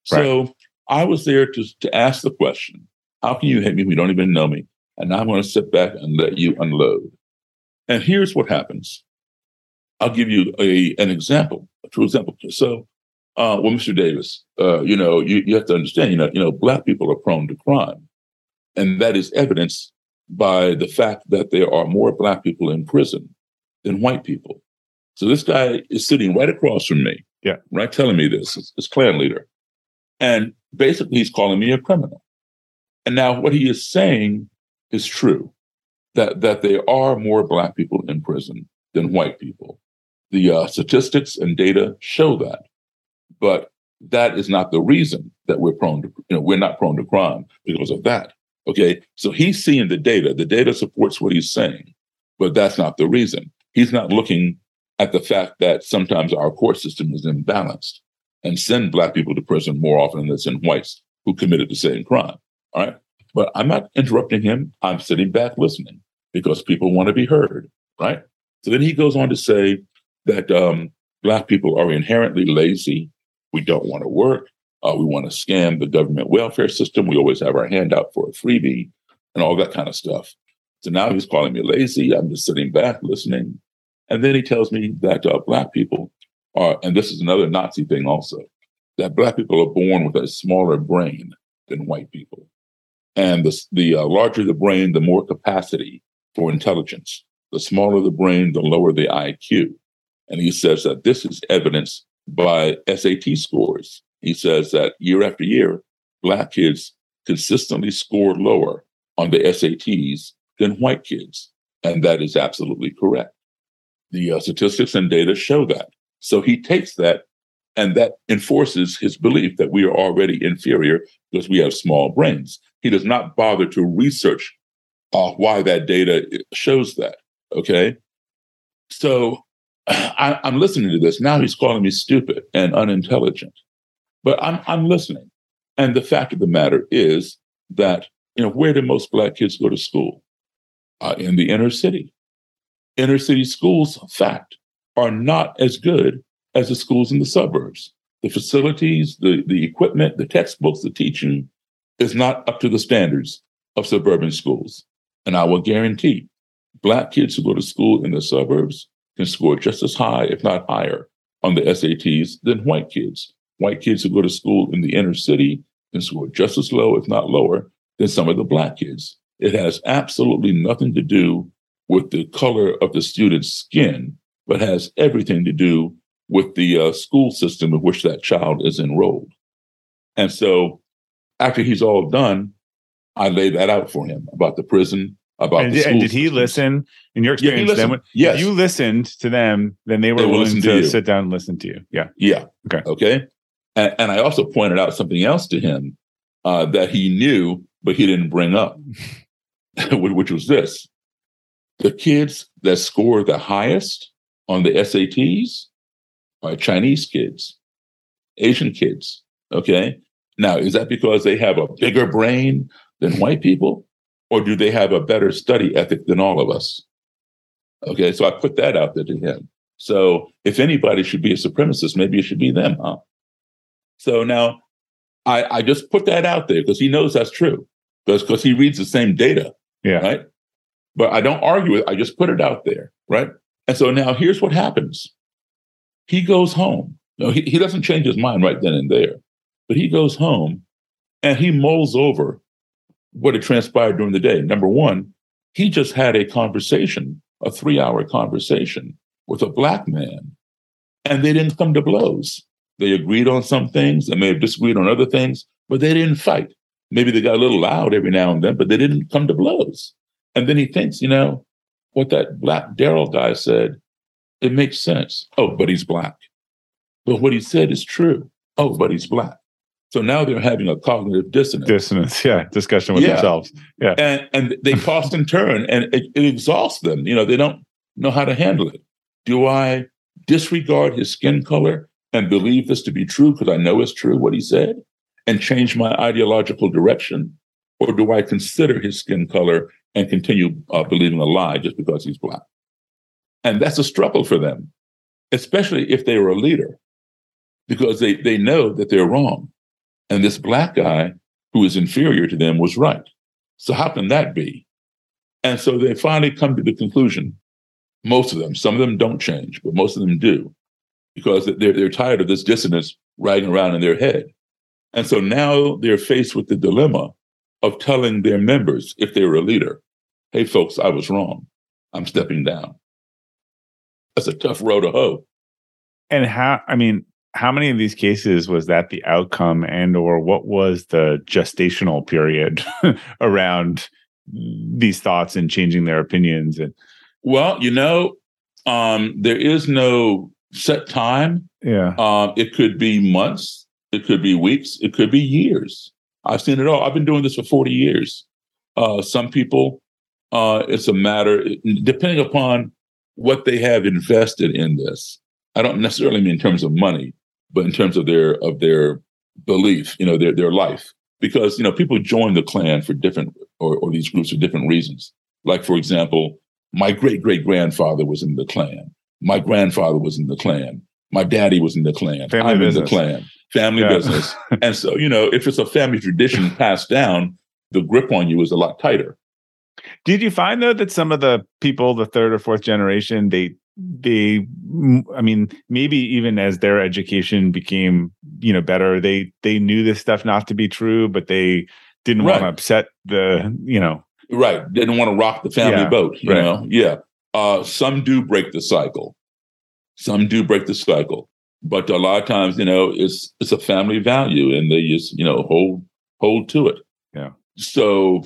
So I was there to to ask the question: How can you hate me? We don't even know me, and I'm going to sit back and let you unload. And here's what happens. I'll give you a an example, a true example. So, uh, well, Mr. Davis, uh, you know, you, you have to understand, you know, you know, black people are prone to crime, and that is evidenced by the fact that there are more black people in prison than white people. So this guy is sitting right across from me, yeah, right, telling me this, this Klan leader, and basically he's calling me a criminal. And now what he is saying is true that that there are more black people in prison than white people. The uh, statistics and data show that, but that is not the reason that we're prone to you know we're not prone to crime because of that. Okay, so he's seeing the data. The data supports what he's saying, but that's not the reason. He's not looking at the fact that sometimes our court system is imbalanced and send black people to prison more often than send whites who committed the same crime. All right. But I'm not interrupting him. I'm sitting back listening because people want to be heard, right? So then he goes on to say that um, Black people are inherently lazy. We don't want to work. Uh, we want to scam the government welfare system. We always have our hand out for a freebie and all that kind of stuff. So now he's calling me lazy. I'm just sitting back listening. And then he tells me that uh, Black people are, and this is another Nazi thing also, that Black people are born with a smaller brain than white people. And the, the uh, larger the brain, the more capacity for intelligence. The smaller the brain, the lower the IQ. And he says that this is evidenced by SAT scores. He says that year after year, Black kids consistently score lower on the SATs than white kids. And that is absolutely correct. The uh, statistics and data show that. So he takes that and that enforces his belief that we are already inferior because we have small brains. He does not bother to research uh, why that data shows that. Okay. So I, am listening to this. Now he's calling me stupid and unintelligent, but I'm, I'm listening. And the fact of the matter is that, you know, where do most Black kids go to school? Uh, in the inner city. Inner city schools, fact, are not as good as the schools in the suburbs. The facilities, the, the equipment, the textbooks, the teaching is not up to the standards of suburban schools. And I will guarantee Black kids who go to school in the suburbs can score just as high, if not higher, on the SATs than white kids. White kids who go to school in the inner city can score just as low, if not lower, than some of the Black kids. It has absolutely nothing to do with the color of the student's skin, but has everything to do with the uh, school system in which that child is enrolled. And so after he's all done, I lay that out for him about the prison, about and, the and did he listen in your experience? Yeah, then, yes. you listened to them, then they were they willing to, to sit down and listen to you. Yeah. Yeah. Okay. Okay. And, and I also pointed out something else to him uh, that he knew, but he didn't bring up, which was this: the kids that score the highest on the SATs are Chinese kids, Asian kids. Okay. Now, is that because they have a bigger brain than white people? Or do they have a better study ethic than all of us? Okay, so I put that out there to him. So if anybody should be a supremacist, maybe it should be them, huh? So now I, I just put that out there because he knows that's true. Because because he reads the same data. Yeah. Right. But I don't argue with it. I just put it out there. Right. And so now here's what happens. He goes home. No, he, he doesn't change his mind right then and there. But he goes home and he mulls over what had transpired during the day. Number one, he just had a conversation, a three hour conversation with a black man, and they didn't come to blows. They agreed on some things, they may have disagreed on other things, but they didn't fight. Maybe they got a little loud every now and then, but they didn't come to blows. And then he thinks, you know, what that black Daryl guy said, it makes sense. Oh, but he's black. But what he said is true. Oh, but he's black. So now they're having a cognitive dissonance. Dissonance, yeah, discussion with Yeah. themselves. Yeah. And and they toss and turn and it, it exhausts them. You know, they don't know how to handle it. Do I disregard his skin color and believe this to be true because I know it's true what he said and change my ideological direction? Or do I consider his skin color and continue uh, believing a lie just because he's black? And that's a struggle for them, especially if they were a leader, because they, they know that they're wrong. And this black guy who is inferior to them was right. So how can that be? And so they finally come to the conclusion, most of them, some of them don't change, but most of them do, because they're, they're tired of this dissonance riding around in their head. And so now they're faced with the dilemma of telling their members, if they were a leader, hey, folks, I was wrong. I'm stepping down. That's a tough row to hoe. And how? I mean, how many of these cases was that the outcome, and or what was the gestational period around these thoughts and changing their opinions? And Well, you know, um, there is no set time. yeah, Um, it could be months, it could be weeks, it could be years. I've seen it all. I've been doing this for 40 years. Uh, some people, uh, it's a matter, depending upon what they have invested in this. I don't necessarily mean in terms of money, but in terms of their of their belief, you know, their their life. Because you know, people join the Klan for different or, or these groups for different reasons. Like, for example, my great great grandfather was in the Klan. My grandfather was in the Klan. My daddy was in the Klan. Family I'm in the Klan. Family Yeah. business. and so, you know, if it's a family tradition passed down, the grip on you is a lot tighter. Did you find though that some of the people, the third or fourth generation, they they I mean, maybe even as their education became, you know, better, they they knew this stuff not to be true, but they didn't want to upset the, you know, Right. They don't want to rock the family Yeah, boat, you right. know? Yeah. Uh, some do break the cycle. Some do break the cycle. But a lot of times, you know, it's it's a family value and they just, you know, hold hold to it. Yeah. So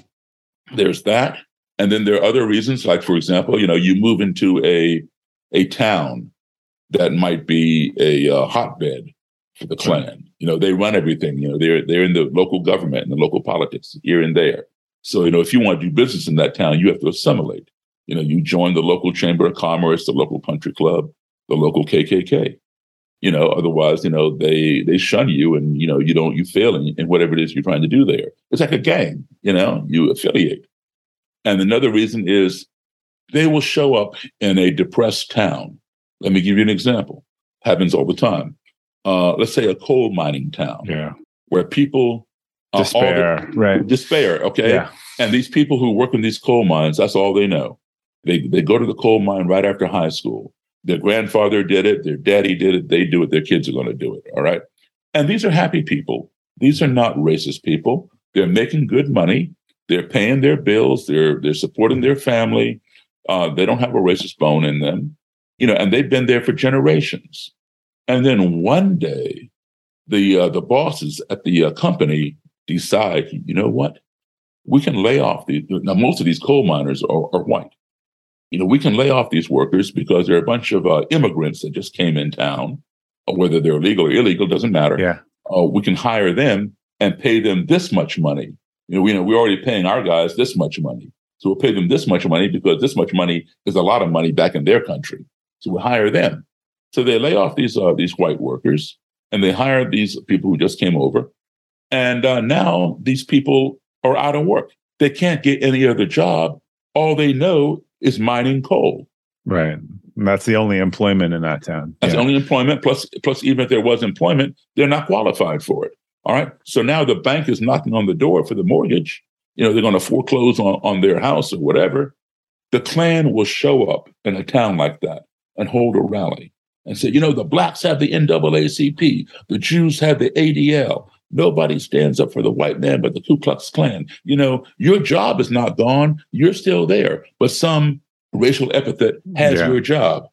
there's that. And then there are other reasons, like for example, you know, you move into a a town that might be a uh, hotbed for the Klan. You know, they run everything. You know, they're they're in the local government and the local politics here and there. So, you know, if you want to do business in that town, you have to assimilate. You know, you join the local chamber of commerce, the local country club, the local KKK. You know, otherwise, you know, they they shun you, and you know, you don't you fail in, in whatever it is you're trying to do there. It's like a gang. You know, you affiliate. And another reason is they will show up in a depressed town. Let me give you an example. Happens all the time. Uh, let's say a coal mining town yeah, where people uh, all the- despair, right? despair. Okay, Yeah, and these people who work in these coal mines, that's all they know. They they go to the coal mine right after high school. Their grandfather did it, their daddy did it, they do it, their kids are going to do it. All right. And these are happy people. These are not racist people. They're making good money. They're paying their bills. They're they're supporting their family. Uh, they don't have a racist bone in them, you know, and they've been there for generations. And then one day, the uh, the bosses at the uh, company decide, you know what? we can lay off these. Now, most of these coal miners are, are white. You know, we can lay off these workers because they're a bunch of uh, immigrants that just came in town, whether they're legal or illegal doesn't matter. yeah, Uh, we can hire them and pay them this much money. You know, we know we're already paying our guys this much money, so we'll pay them this much money because this much money is a lot of money back in their country. So we hire them. So they lay off these uh, these white workers and they hire these people who just came over, and uh, now these people are out of work. They can't get any other job. All they know is mining coal. right. And that's the only employment in that town. That's yeah. only employment. Plus, plus, even if there was employment, they're not qualified for it. All right. So now the bank is knocking on the door for the mortgage. You know, they're going to foreclose on, on their house or whatever. The Klan will show up in a town like that and hold a rally and say, you know, the blacks have the NAACP, the Jews have the ADL. Nobody stands up for the white man but the Ku Klux Klan. You know, your job is not gone. You're still there, but some racial epithet has yeah. your job.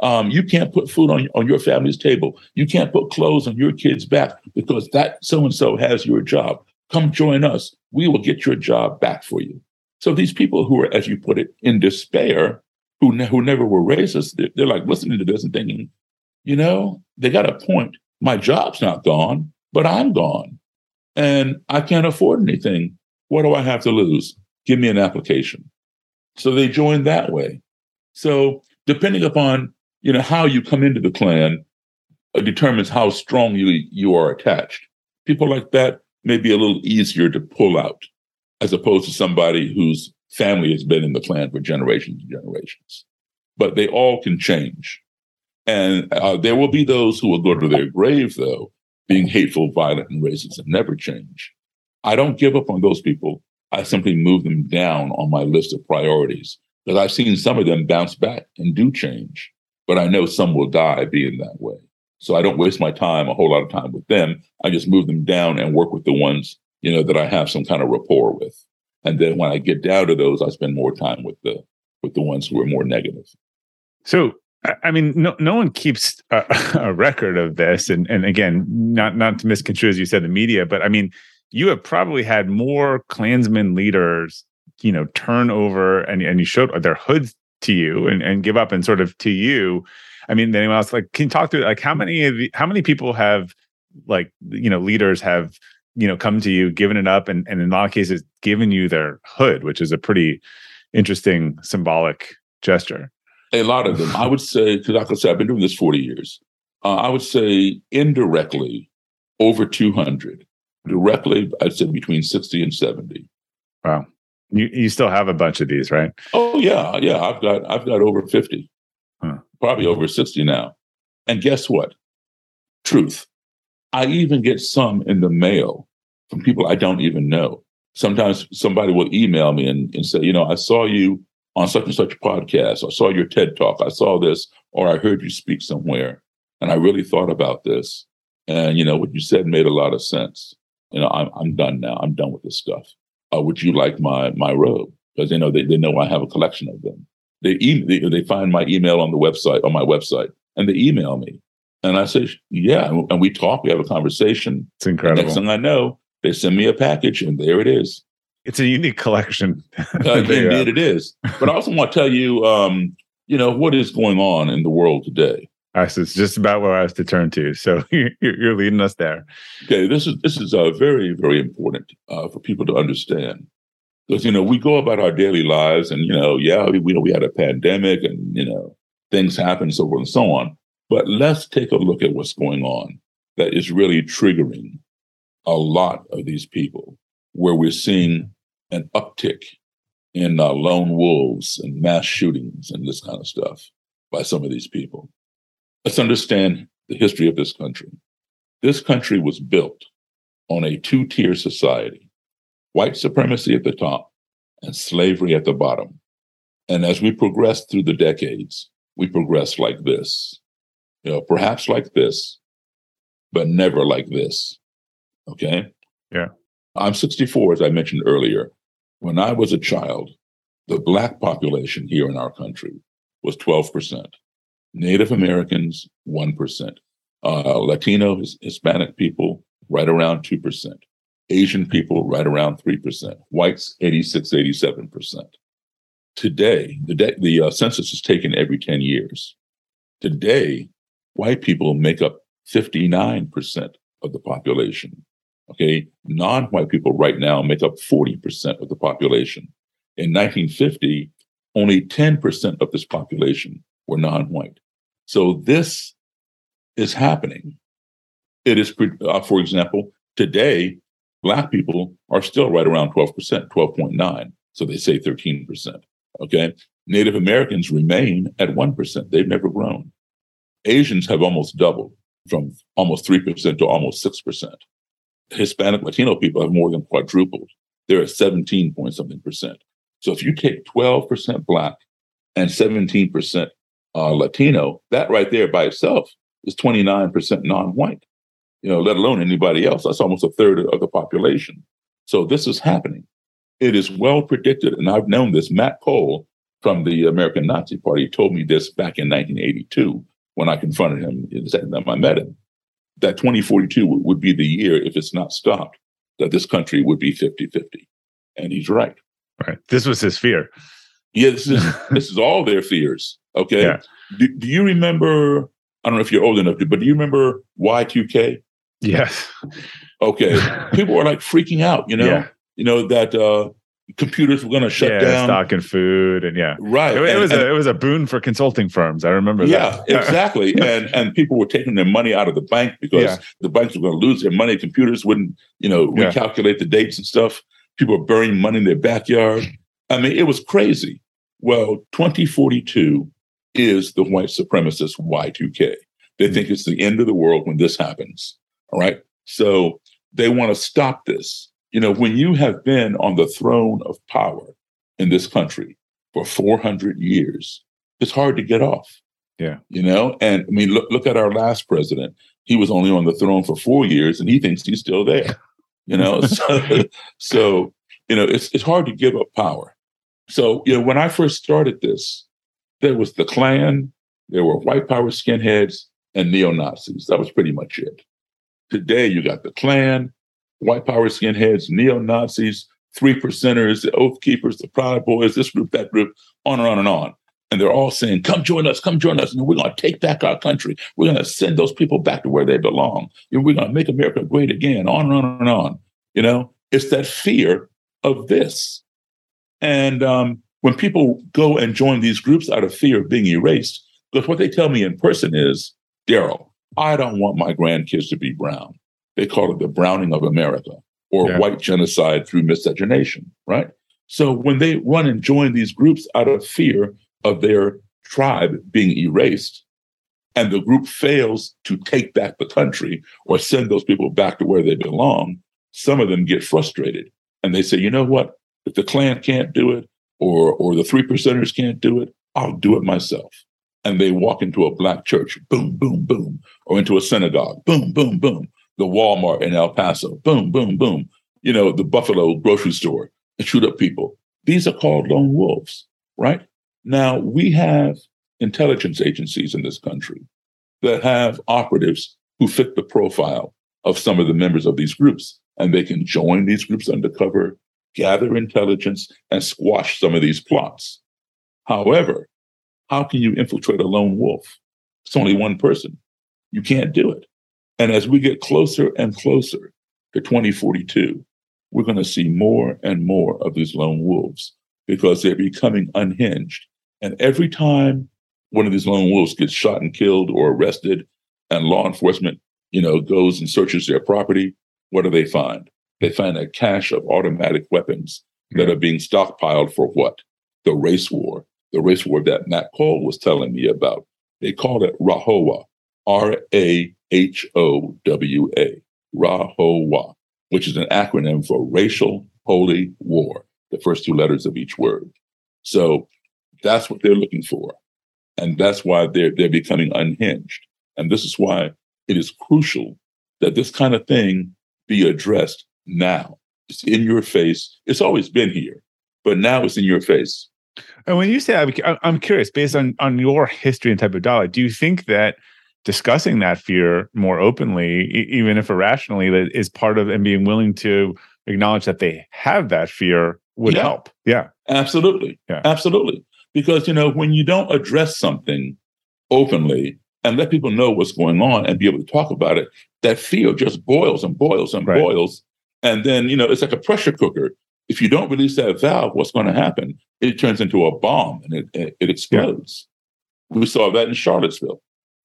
Um, you can't put food on, on your family's table. You can't put clothes on your kid's back because that so and so has your job. Come join us. We will get your job back for you. So these people who are, as you put it, in despair, who, ne- who never were racist, they're, they're like listening to this and thinking, you know, they got a point. My job's not gone, but I'm gone and I can't afford anything. What do I have to lose? Give me an application. So they join that way. So depending upon you know how you come into the Klan uh, determines how strong you you are attached. People like that may be a little easier to pull out, as opposed to somebody whose family has been in the Klan for generations and generations. But they all can change, and uh, there will be those who will go to their grave though being hateful, violent, and racist and never change. I don't give up on those people. I simply move them down on my list of priorities because I've seen some of them bounce back and do change, but I know some will die being that way. So I don't waste my time, a whole lot of time with them. I just move them down and work with the ones, you know, that I have some kind of rapport with. And then when I get down to those, I spend more time with the with the ones who are more negative. So I mean, no, no one keeps a, a, record of this, and and again, not not to misconstrue as you said the media, but I mean, you have probably had more Klansmen leaders, you know, turn over and and you showed their hoods to you and and give up and sort of to you. I mean, anyone else like can you talk through like how many of the, how many people have like you know leaders have you know come to you, given it up, and and in a lot of cases given you their hood, which is a pretty interesting symbolic gesture. A lot of them. I would say, because like I said, I've been doing this 40 years. Uh, I would say indirectly over 200. Directly, I'd say between 60 and 70. Wow. You you still have a bunch of these, right? Oh yeah, yeah. I've got I've got over 50. Probably over 60 now. And guess what? Truth. I even get some in the mail from people I don't even know. Sometimes somebody will email me and, and say, you know, I saw you on such and such podcast. I saw your TED talk. I saw this, or I heard you speak somewhere, and I really thought about this. And you know what you said made a lot of sense. You know, I'm I'm done now. I'm done with this stuff. Uh, would you like my my robe? Because you know they, they know I have a collection of them. They, e- they they find my email on the website on my website, and they email me. And I say, yeah, and we talk. We have a conversation. It's incredible. next thing I know, they send me a package, and there it is it's a unique collection. uh, indeed, it is. But I also want to tell you, um, you know, what is going on in the world today. All right, so it's just about where I was to turn to. So you're, you're leading us there. Okay, this is this is uh, very very important uh, for people to understand because you know we go about our daily lives, and you know, yeah, we, we know we had a pandemic, and you know, things happen, so forth and so on. But let's take a look at what's going on that is really triggering a lot of these people, where we're seeing an uptick in uh, lone wolves and mass shootings and this kind of stuff by some of these people. Let's understand the history of this country. This country was built on a two tier society white supremacy at the top and slavery at the bottom. And as we progress through the decades, we progress like this, you know, perhaps like this, but never like this. Okay. Yeah. I'm 64, as I mentioned earlier. When I was a child, the Black population here in our country was 12%. Native Americans, 1%. Uh, Latino, Hispanic people, right around 2%. Asian people, right around 3%. Whites, 86, 87%. Today, the, de- the uh, census is taken every 10 years. Today, white people make up 59% of the population. Okay. Non white people right now make up 40% of the population. In 1950, only 10% of this population were non white. So this is happening. It is, uh, for example, today, Black people are still right around 12%, 12.9. So they say 13%. Okay. Native Americans remain at 1%. They've never grown. Asians have almost doubled from almost 3% to almost 6%. Hispanic Latino people have more than quadrupled. They're at 17 point something percent. So if you take 12% black and 17% uh, Latino, that right there by itself is 29% non-white, you know, let alone anybody else. That's almost a third of the population. So this is happening. It is well predicted, and I've known this. Matt Koehl from the American Nazi Party told me this back in 1982 when I confronted him the second time I met him, that 2042 would be the year, if it's not stopped, that this country would be 50 50. And he's right. Right. This was his fear. Yeah, this is, this is all their fears. Okay. Yeah. Do, do you remember? I don't know if you're old enough to, but do you remember Y2K? Yes. Okay. People were like freaking out, you know, Yeah. you know, that uh, computers were going to shut yeah, down. stock and food, and yeah, Right. it, it And- was and- a it was a boon for consulting firms. I remember yeah, that. exactly. and and people were taking their money out of the bank because Yeah. the banks were going to lose their money. Computers wouldn't, you know, recalculate the dates and stuff. People were burying money in their backyard. I mean, it was crazy. Well, 2042 is the white supremacist Y2K. They think it's the end of the world when this happens. All right. So they want to stop this. You know, when you have been on the throne of power in this country for 400 years, it's hard to get off. Yeah. You know, and I mean, look, look at our last president. He was only on the throne for four years and he thinks he's still there. You know, so, so you know, it's it's hard to give up power. So, you know, when I first started this, there was the Klan, there were white power skinheads, and neo Nazis. That was pretty much it. Today, you got the Klan, white power skinheads, neo Nazis, three percenters, the Oath Keepers, the Proud Boys, this group, that group, on and on and on. And they're all saying, come join us, come join us. And we're going to take back our country. We're going to send those people back to where they belong. And we're going to make America great again, on and on and on. You know, it's that fear of this. And um, when people go and join these groups out of fear of being erased, because what they tell me in person is, Daryl, I don't want my grandkids to be brown. They call it the browning of America or Yeah. white genocide through miscegenation, right? So when they run and join these groups out of fear of their tribe being erased, and the group fails to take back the country or send those people back to where they belong, some of them get frustrated and they say, you know what? If the Klan can't do it or or the three percenters can't do it, I'll do it myself. And they walk into a black church, boom, boom, boom, or into a synagogue, boom, boom, boom. The Walmart in El Paso, boom, boom, boom. You know, the Buffalo grocery store and shoot up people. These are called lone wolves, right? Now we have intelligence agencies in this country that have operatives who fit the profile of some of the members of these groups. And they can join these groups undercover, gather intelligence, and squash some of these plots. However, how can you infiltrate a lone wolf? It's only one person. You can't do it. And as we get closer and closer to 2042, we're going to see more and more of these lone wolves because they're becoming unhinged. And every time one of these lone wolves gets shot and killed or arrested, and law enforcement, you know, goes and searches their property, what do they find? They find a cache of automatic weapons that are being stockpiled for what? The race war. The race war that Matt Koehl was telling me about. They call it RAHOWA, R A H O W A, RAHOWA, which is an acronym for Racial Holy War, the first two letters of each word. So that's what they're looking for. And that's why they're, they're becoming unhinged. And this is why it is crucial that this kind of thing be addressed now. It's in your face. It's always been here, but now it's in your face. And when you say, I'm- I'm curious, based on on your history and type of dialogue, do you think that discussing that fear more openly, e- even if irrationally, that is part of and being willing to acknowledge that they have that fear would Yeah. help? Yeah, Absolutely. Yeah. Absolutely. Because, you know, when you don't address something openly and let people know what's going on and be able to talk about it, that fear just boils and boils and Right. boils. And then, you know, it's like a pressure cooker. If you don't release that valve, what's going to happen? It turns into a bomb and it, it, explodes. We saw that in Charlottesville.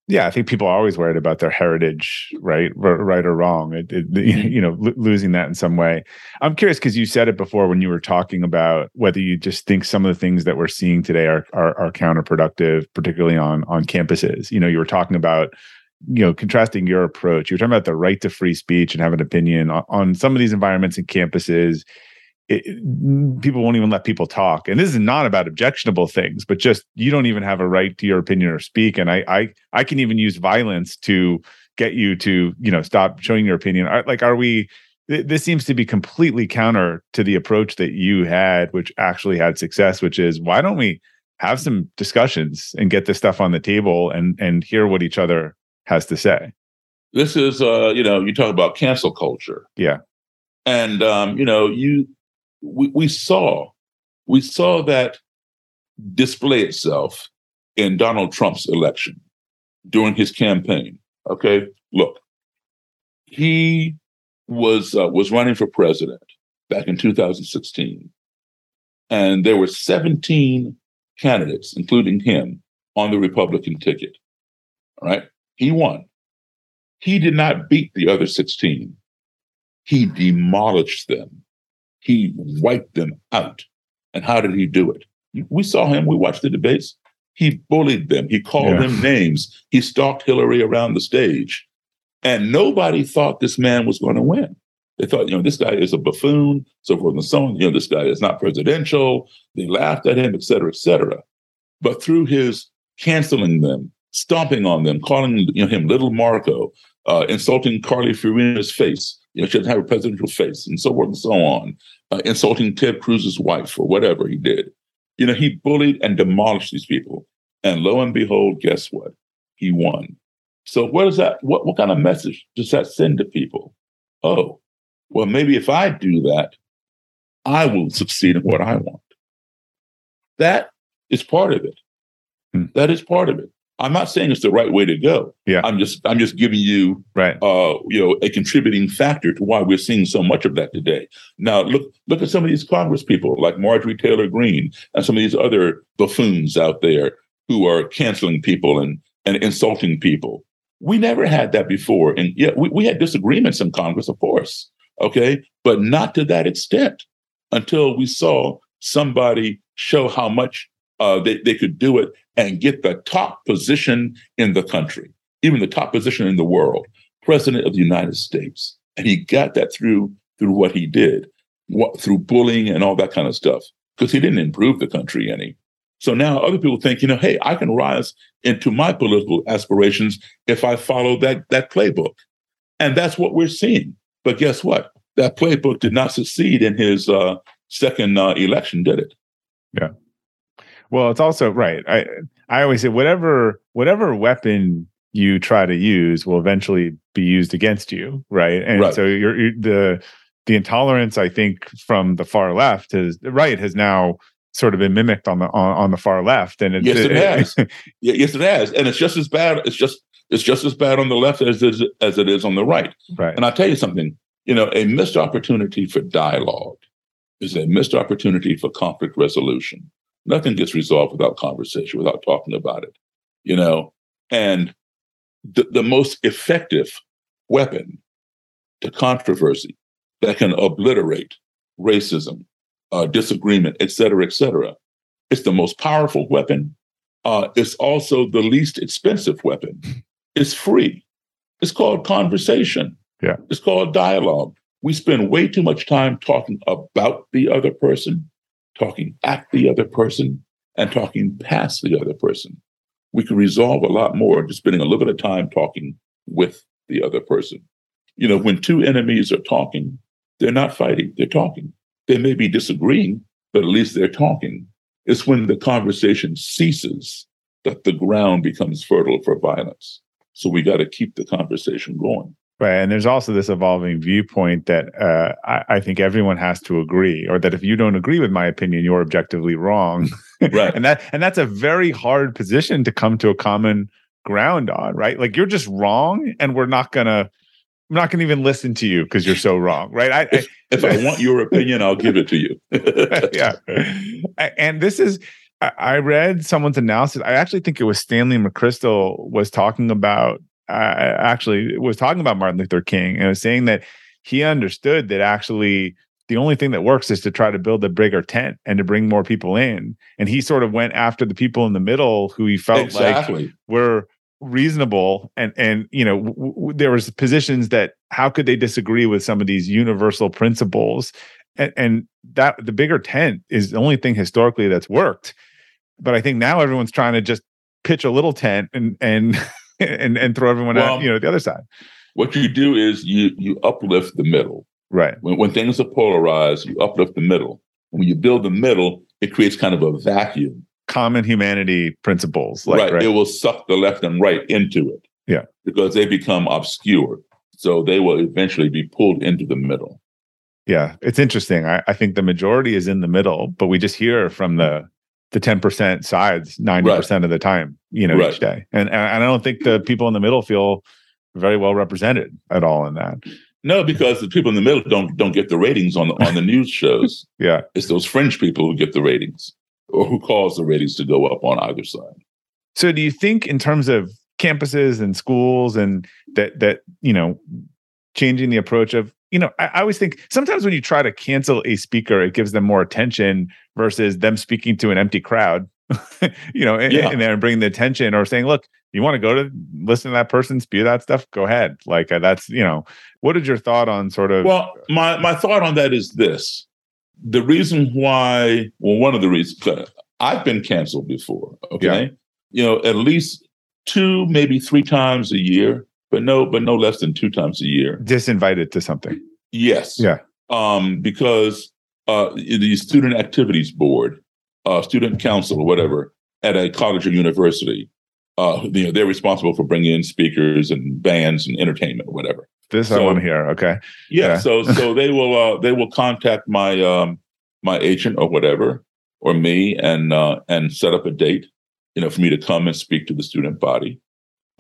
yeah. I think people are always worried about their heritage, right, R- right or wrong. It, it, Mhm. You know, lo- losing that in some way. I'm curious because you said it before when you were talking about whether you just think some of the things that we're seeing today are are, are counterproductive, particularly on on campuses. You know, you were talking about you know, contrasting your approach. You're talking about the right to free speech and have an opinion on, on some of these environments and campuses. It, people won't even let people talk, and this is not about objectionable things, but just you don't even have a right to your opinion or speak. And I, I, I can even use violence to get you to, you know, stop showing your opinion. Are, like, are we? this seems to be completely counter to the approach that you had, which actually had success. Which is why don't we have some discussions and get this stuff on the table and and hear what each other has to say. This is uh, you know, you talk about cancel culture. Yeah. And um, you know, you we, we saw we saw that display itself in Donald Trump's election during his campaign. Okay, look, he was uh, was running for president back in 2016, and there were 17 candidates, including him, on the Republican ticket. All right. He won. He did not beat the other 16. He demolished them. He wiped them out. And how did he do it? We saw him. We watched the debates. He bullied them. He called yeah. them names. He stalked Hillary around the stage. And nobody thought this man was going to win. They thought, you know, this guy is a buffoon, so forth and so on. You know, this guy is not presidential. They laughed at him, et cetera, et cetera. But through his canceling them, stomping on them, calling you know, him little Marco, uh, insulting Carly Fiorina's face, you know, she doesn't have a presidential face, and so forth and so on, uh, insulting Ted Cruz's wife or whatever he did. You know, he bullied and demolished these people. And lo and behold, guess what? He won. So what is that? What, what kind of message does that send to people? Oh, well, maybe if I do that, I will succeed in what I want. That is part of it. Hmm. That is part of it. I'm not saying it's the right way to go. Yeah. I'm just I'm just giving you right. uh you know a contributing factor to why we're seeing so much of that today. Now look look at some of these Congress people like Marjorie Taylor Greene and some of these other buffoons out there who are canceling people and and insulting people. We never had that before. And yeah, we, we had disagreements in Congress, of course okay? But not to that extent until we saw somebody show how much uh, they, they could do it and get the top position in the country, even the top position in the world, president of the United States. And he got that through through what he did, what, through bullying and all that kind of stuff, because he didn't improve the country any. So now other people think, you know, hey, I can rise into my political aspirations if I follow that that playbook. And that's what we're seeing. But guess what? That playbook did not succeed in his uh, second uh, election, did it? Yeah. Well, it's also right. I I always say whatever whatever weapon you try to use will eventually be used against you, right? And right. so you're, you're, the the intolerance I think from the far left has right has now sort of been mimicked on the on, on the far left, and it, yes, it, it has. yes, it has, and it's just as bad. It's just it's just as bad on the left as it is, as it is on the right. Right. And I tell you something, you know, a missed opportunity for dialogue is a missed opportunity for conflict resolution. Nothing gets resolved without conversation, without talking about it. You know, and the, the most effective weapon to controversy that can obliterate racism, uh, disagreement, et cetera, et cetera. It's the most powerful weapon. Uh, it's also the least expensive weapon. It's free. It's called conversation. Yeah. It's called dialogue. We spend way too much time talking about the other person, talking at the other person, and talking past the other person. We can resolve a lot more just spending a little bit of time talking with the other person. You know, when two enemies are talking, they're not fighting, they're talking. They may be disagreeing, but at least they're talking. It's when the conversation ceases that the ground becomes fertile for violence. So we got to keep the conversation going. Right. And there's also this evolving viewpoint that uh, I, I, think everyone has to agree, or that if you don't agree with my opinion, you're objectively wrong. Right. and that and that's a very hard position to come to a common ground on, right? Like you're just wrong, and we're not gonna I'm not gonna even listen to you because you're so wrong, right? I, if, I, if I want your opinion, I'll give it to you. yeah. And this is I read someone's analysis. I actually think it was Stanley McChrystal was talking about uh, actually was talking about Martin Luther King and was saying that he understood that actually the only thing that works is to try to build a bigger tent and to bring more people in. And he sort of went after the people in the middle who he felt exactly. like were reasonable and and you know w- w- there was positions that how could they disagree with some of these universal principles and, and that the bigger tent is the only thing historically that's worked but i think now everyone's trying to just pitch a little tent and and and, and throw everyone well, out you know the other side what you do is you you uplift the middle right when, when things are polarized you uplift the middle when you build the middle it creates kind of a vacuum common humanity principles. Like, right. right. It will suck the left and right into it. Yeah. Because they become obscure. So they will eventually be pulled into the middle. Yeah. It's interesting. I, I think the majority is in the middle, but we just hear from the the 10% sides 90% right. of the time, you know, right. each day. And, and I don't think the people in the middle feel very well represented at all in that. No, because the people in the middle don't don't get the ratings on the on the news shows. yeah. It's those fringe people who get the ratings or who cause the ratings to go up on either side. So do you think in terms of campuses and schools and that that, you know, changing the approach of you know, I, I, always think sometimes when you try to cancel a speaker, it gives them more attention versus them speaking to an empty crowd, you know, yeah. and, and bringing the attention or saying, look, you want to go to listen to that person spew that stuff? Go ahead. Like uh, that's, you know, what is your thought on sort of? Well, my, my thought on that is this the reason why, well, one of the reasons I've been canceled before. Okay, yeah. you know, at least two, maybe three times a year, but no, but no less than two times a year. Disinvited to something. Yes. Yeah. Um, because uh, the student activities board, uh, student council, or whatever, at a college or university, uh, you know, they're responsible for bringing in speakers and bands and entertainment, or whatever. This so, I want to hear. Okay. Yeah. yeah. so so they will uh, they will contact my um, my agent or whatever or me and uh, and set up a date, you know, for me to come and speak to the student body.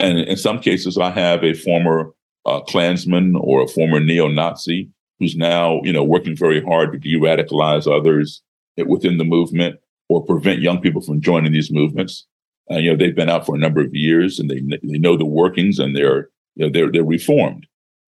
And in some cases, I have a former uh, Klansman or a former neo-Nazi who's now you know working very hard to de-radicalize others within the movement or prevent young people from joining these movements. Uh, you know, they've been out for a number of years and they they know the workings and they're you know they're they're reformed.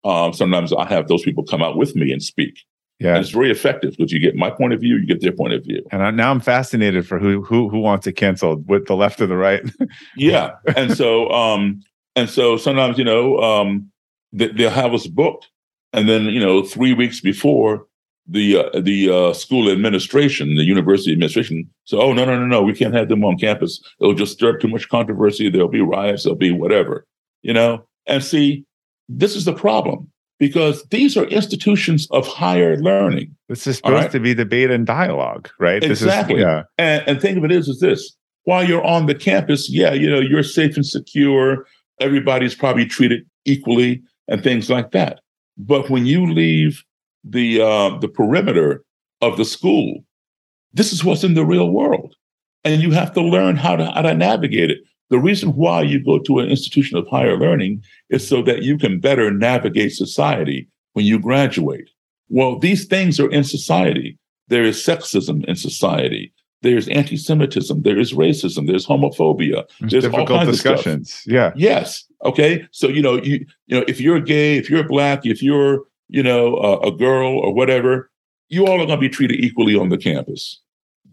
Um, sometimes I have those people come out with me and speak. Yeah, and it's very effective because you get my point of view, you get their point of view. And I, now I'm fascinated for who who who wants it canceled, with the left or the right. yeah, and so um and so sometimes you know um they, they'll have us booked, and then you know three weeks before the uh, the uh, school administration, the university administration, so oh no no no no, we can't have them on campus. It'll just stir up too much controversy. There'll be riots. There'll be whatever, you know. And see, this is the problem because these are institutions of higher learning. This is supposed right? to be debate and dialogue, right? Exactly. Is, yeah. And, and think of it is, is this while you're on the campus, yeah, you know, you're safe and secure. Everybody's probably treated equally and things like that. But when you leave the uh, the perimeter of the school, this is what's in the real world, and you have to learn how to how to navigate it. The reason why you go to an institution of higher learning is so that you can better navigate society when you graduate. Well, these things are in society. There is sexism in society. There's anti-Semitism. There is racism. There's homophobia. There's, difficult discussions. Yeah. Yes. Okay. So you know, you you know, if you're gay, if you're black, if you're you know a girl or whatever, you all are going to be treated equally on the campus.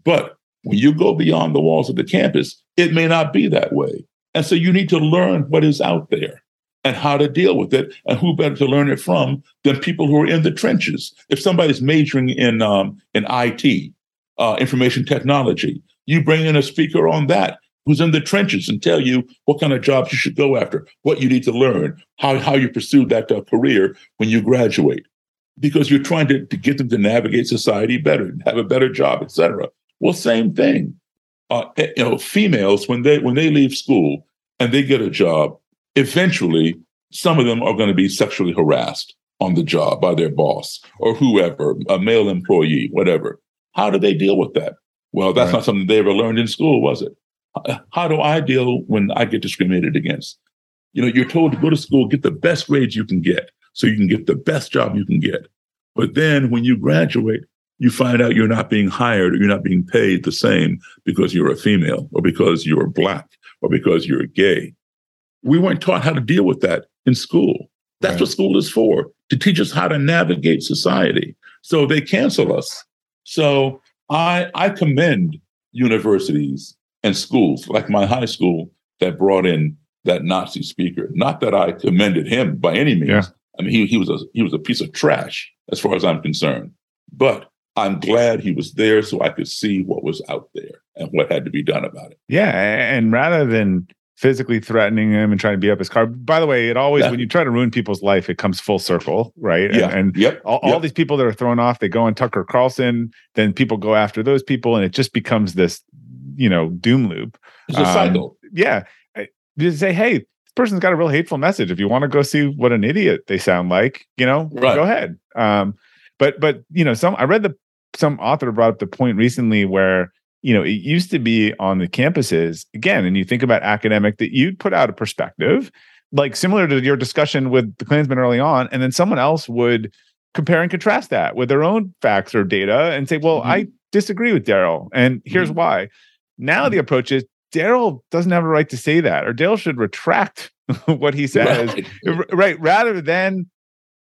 But when you go beyond the walls of the campus, it may not be that way. And so you need to learn what is out there and how to deal with it. And who better to learn it from than people who are in the trenches? If somebody's majoring in um, in IT, uh, information technology, you bring in a speaker on that who's in the trenches and tell you what kind of jobs you should go after, what you need to learn, how, how you pursue that uh, career when you graduate. Because you're trying to, to get them to navigate society better, have a better job, etc. Well, same thing. Uh, eh, you know, females when they when they leave school and they get a job, eventually some of them are going to be sexually harassed on the job by their boss or whoever, a male employee, whatever. How do they deal with that? Well, that's right. not something they ever learned in school, was it? How do I deal when I get discriminated against? You know, you're told to go to school, get the best grades you can get so you can get the best job you can get. But then when you graduate, you find out you're not being hired or you're not being paid the same because you're a female or because you're black or because you're gay. We weren't taught how to deal with that in school. That's right. what school is for, to teach us how to navigate society. So they cancel us. So I, I commend universities and schools like my high school that brought in that Nazi speaker. Not that I commended him by any means. Yeah. I mean, he, he was a he was a piece of trash as far as I'm concerned. But I'm glad he was there so I could see what was out there and what had to be done about it. Yeah, and rather than physically threatening him and trying to beat up his car. By the way, it always yeah. when you try to ruin people's life, it comes full circle, right? Yeah. And, and yep. all, yep. all, these people that are thrown off, they go on Tucker Carlson, then people go after those people, and it just becomes this, you know, doom loop. It's a um, cycle. Yeah. You say, hey, this person's got a real hateful message. If you want to go see what an idiot they sound like, you know, right. go ahead. Um, but but you know, some I read the some author brought up the point recently where you know, it used to be on the campuses again, and you think about academic that you'd put out a perspective, like similar to your discussion with the Klansmen early on, and then someone else would compare and contrast that with their own facts or data and say, well, mm-hmm. I disagree with Daryl, and here's mm-hmm. why. Now the approach is Daryl doesn't have a right to say that, or Daryl should retract what he says, right? right rather than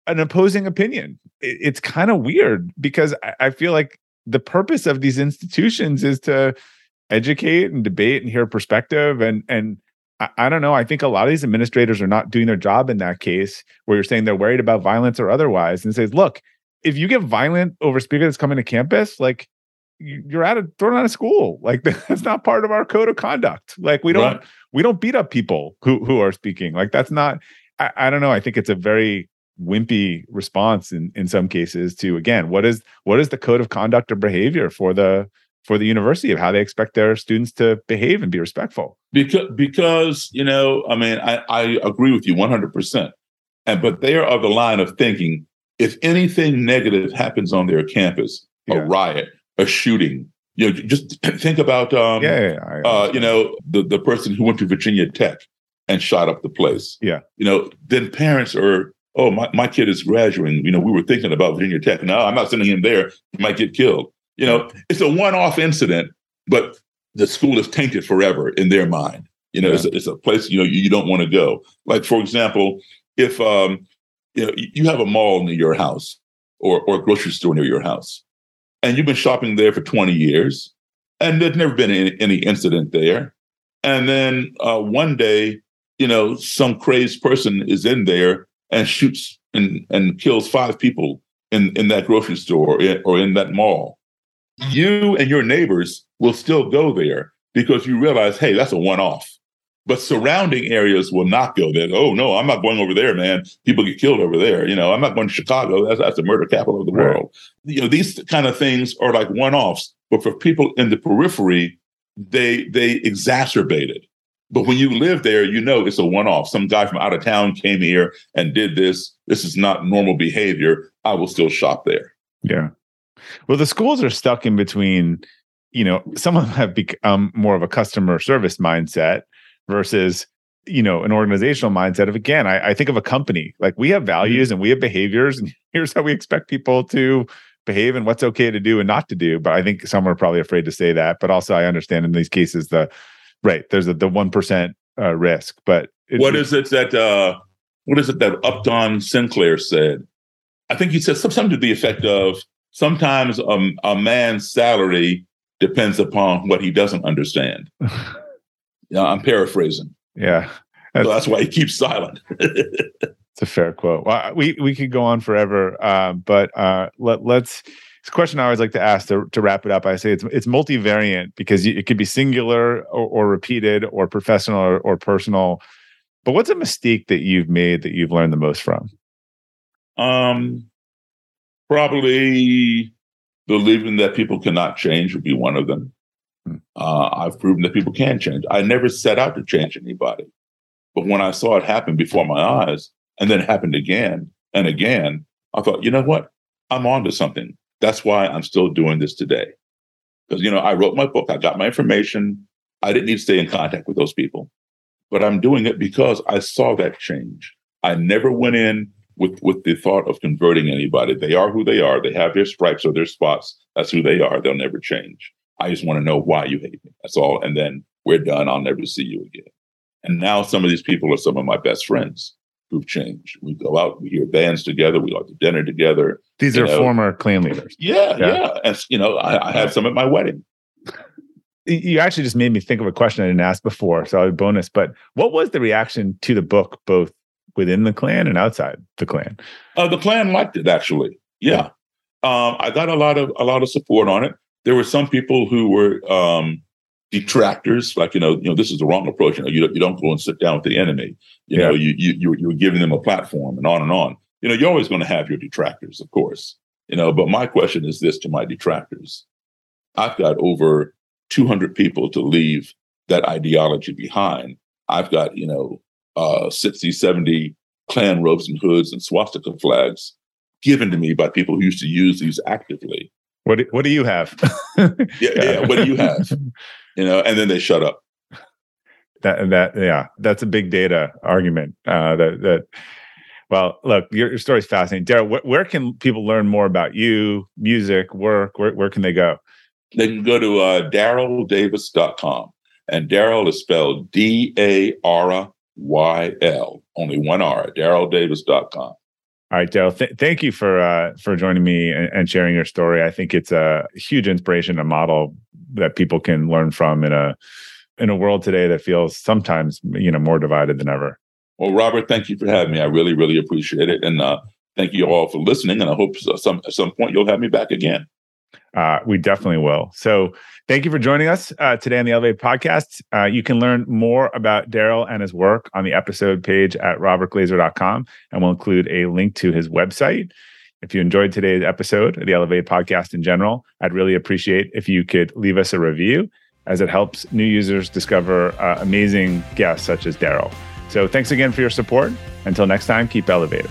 an opposing opinion. It's kind of weird because I feel like the purpose of these institutions is to educate and debate and hear perspective and and I, I, don't know. I think a lot of these administrators are not doing their job in that case where you're saying they're worried about violence or otherwise and says, look, if you get violent over speaker that's coming to campus, like you're out of thrown out of school. Like that's not part of our code of conduct. Like we don't right. we don't beat up people who who are speaking. Like that's not I, I don't know. I think it's a very wimpy response in in some cases to again what is what is the code of conduct or behavior for the for the university of how they expect their students to behave and be respectful? Because because you know i mean i i agree with you 100% and but they are of the line of thinking if anything negative happens on their campus yeah. a riot a shooting you know just think about um yeah, yeah, yeah uh, you know the the person who went to virginia tech and shot up the place. Yeah. You know then parents are oh, my, my kid is graduating. You know, we were thinking about Virginia Tech. No, I'm not sending him there. He might get killed. You know, it's a one-off incident, but the school is tainted forever in their mind. You know, yeah. it's, a, it's a place, you know, you, you don't want to go. Like, for example, if um, you know, you have a mall near your house or, or a grocery store near your house, and you've been shopping there for 20 years, and there's never been any, any incident there. And then uh, one day, you know, some crazed person is in there and shoots and, and kills five people in, in that grocery store or in, or in that mall, you and your neighbors will still go there because you realize, hey, that's a one off. But surrounding areas will not go there. Oh no, I'm not going over there, man. People get killed over there. You know, I'm not going to Chicago. That's that's the murder capital of the right. world. You know, these kind of things are like one offs. But for people in the periphery, they they exacerbate it. But when you live there, you know it's a one off. Some guy from out of town came here and did this. This is not normal behavior. I will still shop there. Yeah. Well, the schools are stuck in between, you know, some of them have become more of a customer service mindset versus, you know, an organizational mindset of, again, I, I think of a company like we have mm-hmm. values and we have behaviors, and here's how we expect people to behave and what's okay to do and not to do. But I think some are probably afraid to say that. But also, I understand in these cases the right there's a, the 1% uh, risk but it, what is it that uh what is it that upton sinclair said? I think he said something to the effect of sometimes um, a man's salary depends upon what he doesn't understand. Yeah i'm paraphrasing. Yeah. That's, so that's why he keeps silent. It's a fair quote. Well we we could go on forever uh, but uh, let, let's it's a question I always like to ask to, to wrap it up. I say it's it's multivariant because it could be singular or, or repeated or professional or, or, personal. But what's a mistake that you've made that you've learned the most from? Um, probably believing that people cannot change would be one of them. Hmm. Uh, I've proven that people can change. I never set out to change anybody, but when I saw it happen before my eyes, and then it happened again and again, I thought, you know what? I'm onto something. That's why I'm still doing this today. Because, you know, I wrote my book, I got my information. I didn't need to stay in contact with those people, but I'm doing it because I saw that change. I never went in with, with the thought of converting anybody. They are who they are. They have their stripes or their spots. That's who they are. They'll never change. I just want to know why you hate me. That's all. And then we're done. I'll never see you again. And now some of these people are some of my best friends who've changed. We go out, we hear bands together, we go to dinner together. These are know. former Klan leaders. Yeah, yeah, yeah. And you know, I, I had some at my wedding. You actually just made me think of a question I didn't ask before, so a bonus. But what was the reaction to the book, both within the Klan and outside the Klan? Uh, the Klan liked it actually. Yeah, um, I got a lot of a lot of support on it. There were some people who were um, detractors, like you know, you know, this is the wrong approach. You know, you don't, you don't go and sit down with the enemy. You yeah. know, you you you're giving them a platform, and on and on. You know, you're always going to have your detractors, of course. You know, but my question is this to my detractors: I've got over 200 people to leave that ideology behind. I've got you know uh, 60, 70 Klan robes and hoods and swastika flags given to me by people who used to use these actively. What do, what do you have? yeah, yeah, what do you have? You know, and then they shut up. That that yeah, that's a big data argument. Uh, that that. Well, look, your, your story is fascinating, Daryl. Wh- where can people learn more about you, music, work? Where where can they go? They can go to uh, daryldavis.com. And Daryl is spelled D A R Y L, only one R, daryldavis.com. All right, Daryl. Th- thank you for uh, for joining me and, and, sharing your story. I think it's a huge inspiration, a model that people can learn from in a in a world today that feels sometimes you know more divided than ever. Well, Robert, thank you for having me. I really, really appreciate it, and uh, thank you all for listening. And I hope some at some point you'll have me back again. Uh, we definitely will. So thank you for joining us uh, today on the Elevate podcast. Uh, you can learn more about Daryl and his work on the episode page at robertglazer.com, and we'll include a link to his website. If you enjoyed today's episode the Elevate podcast in general, I'd really appreciate if you could leave us a review as it helps new users discover uh, amazing guests such as Daryl. So thanks again for your support. Until next time, keep elevating.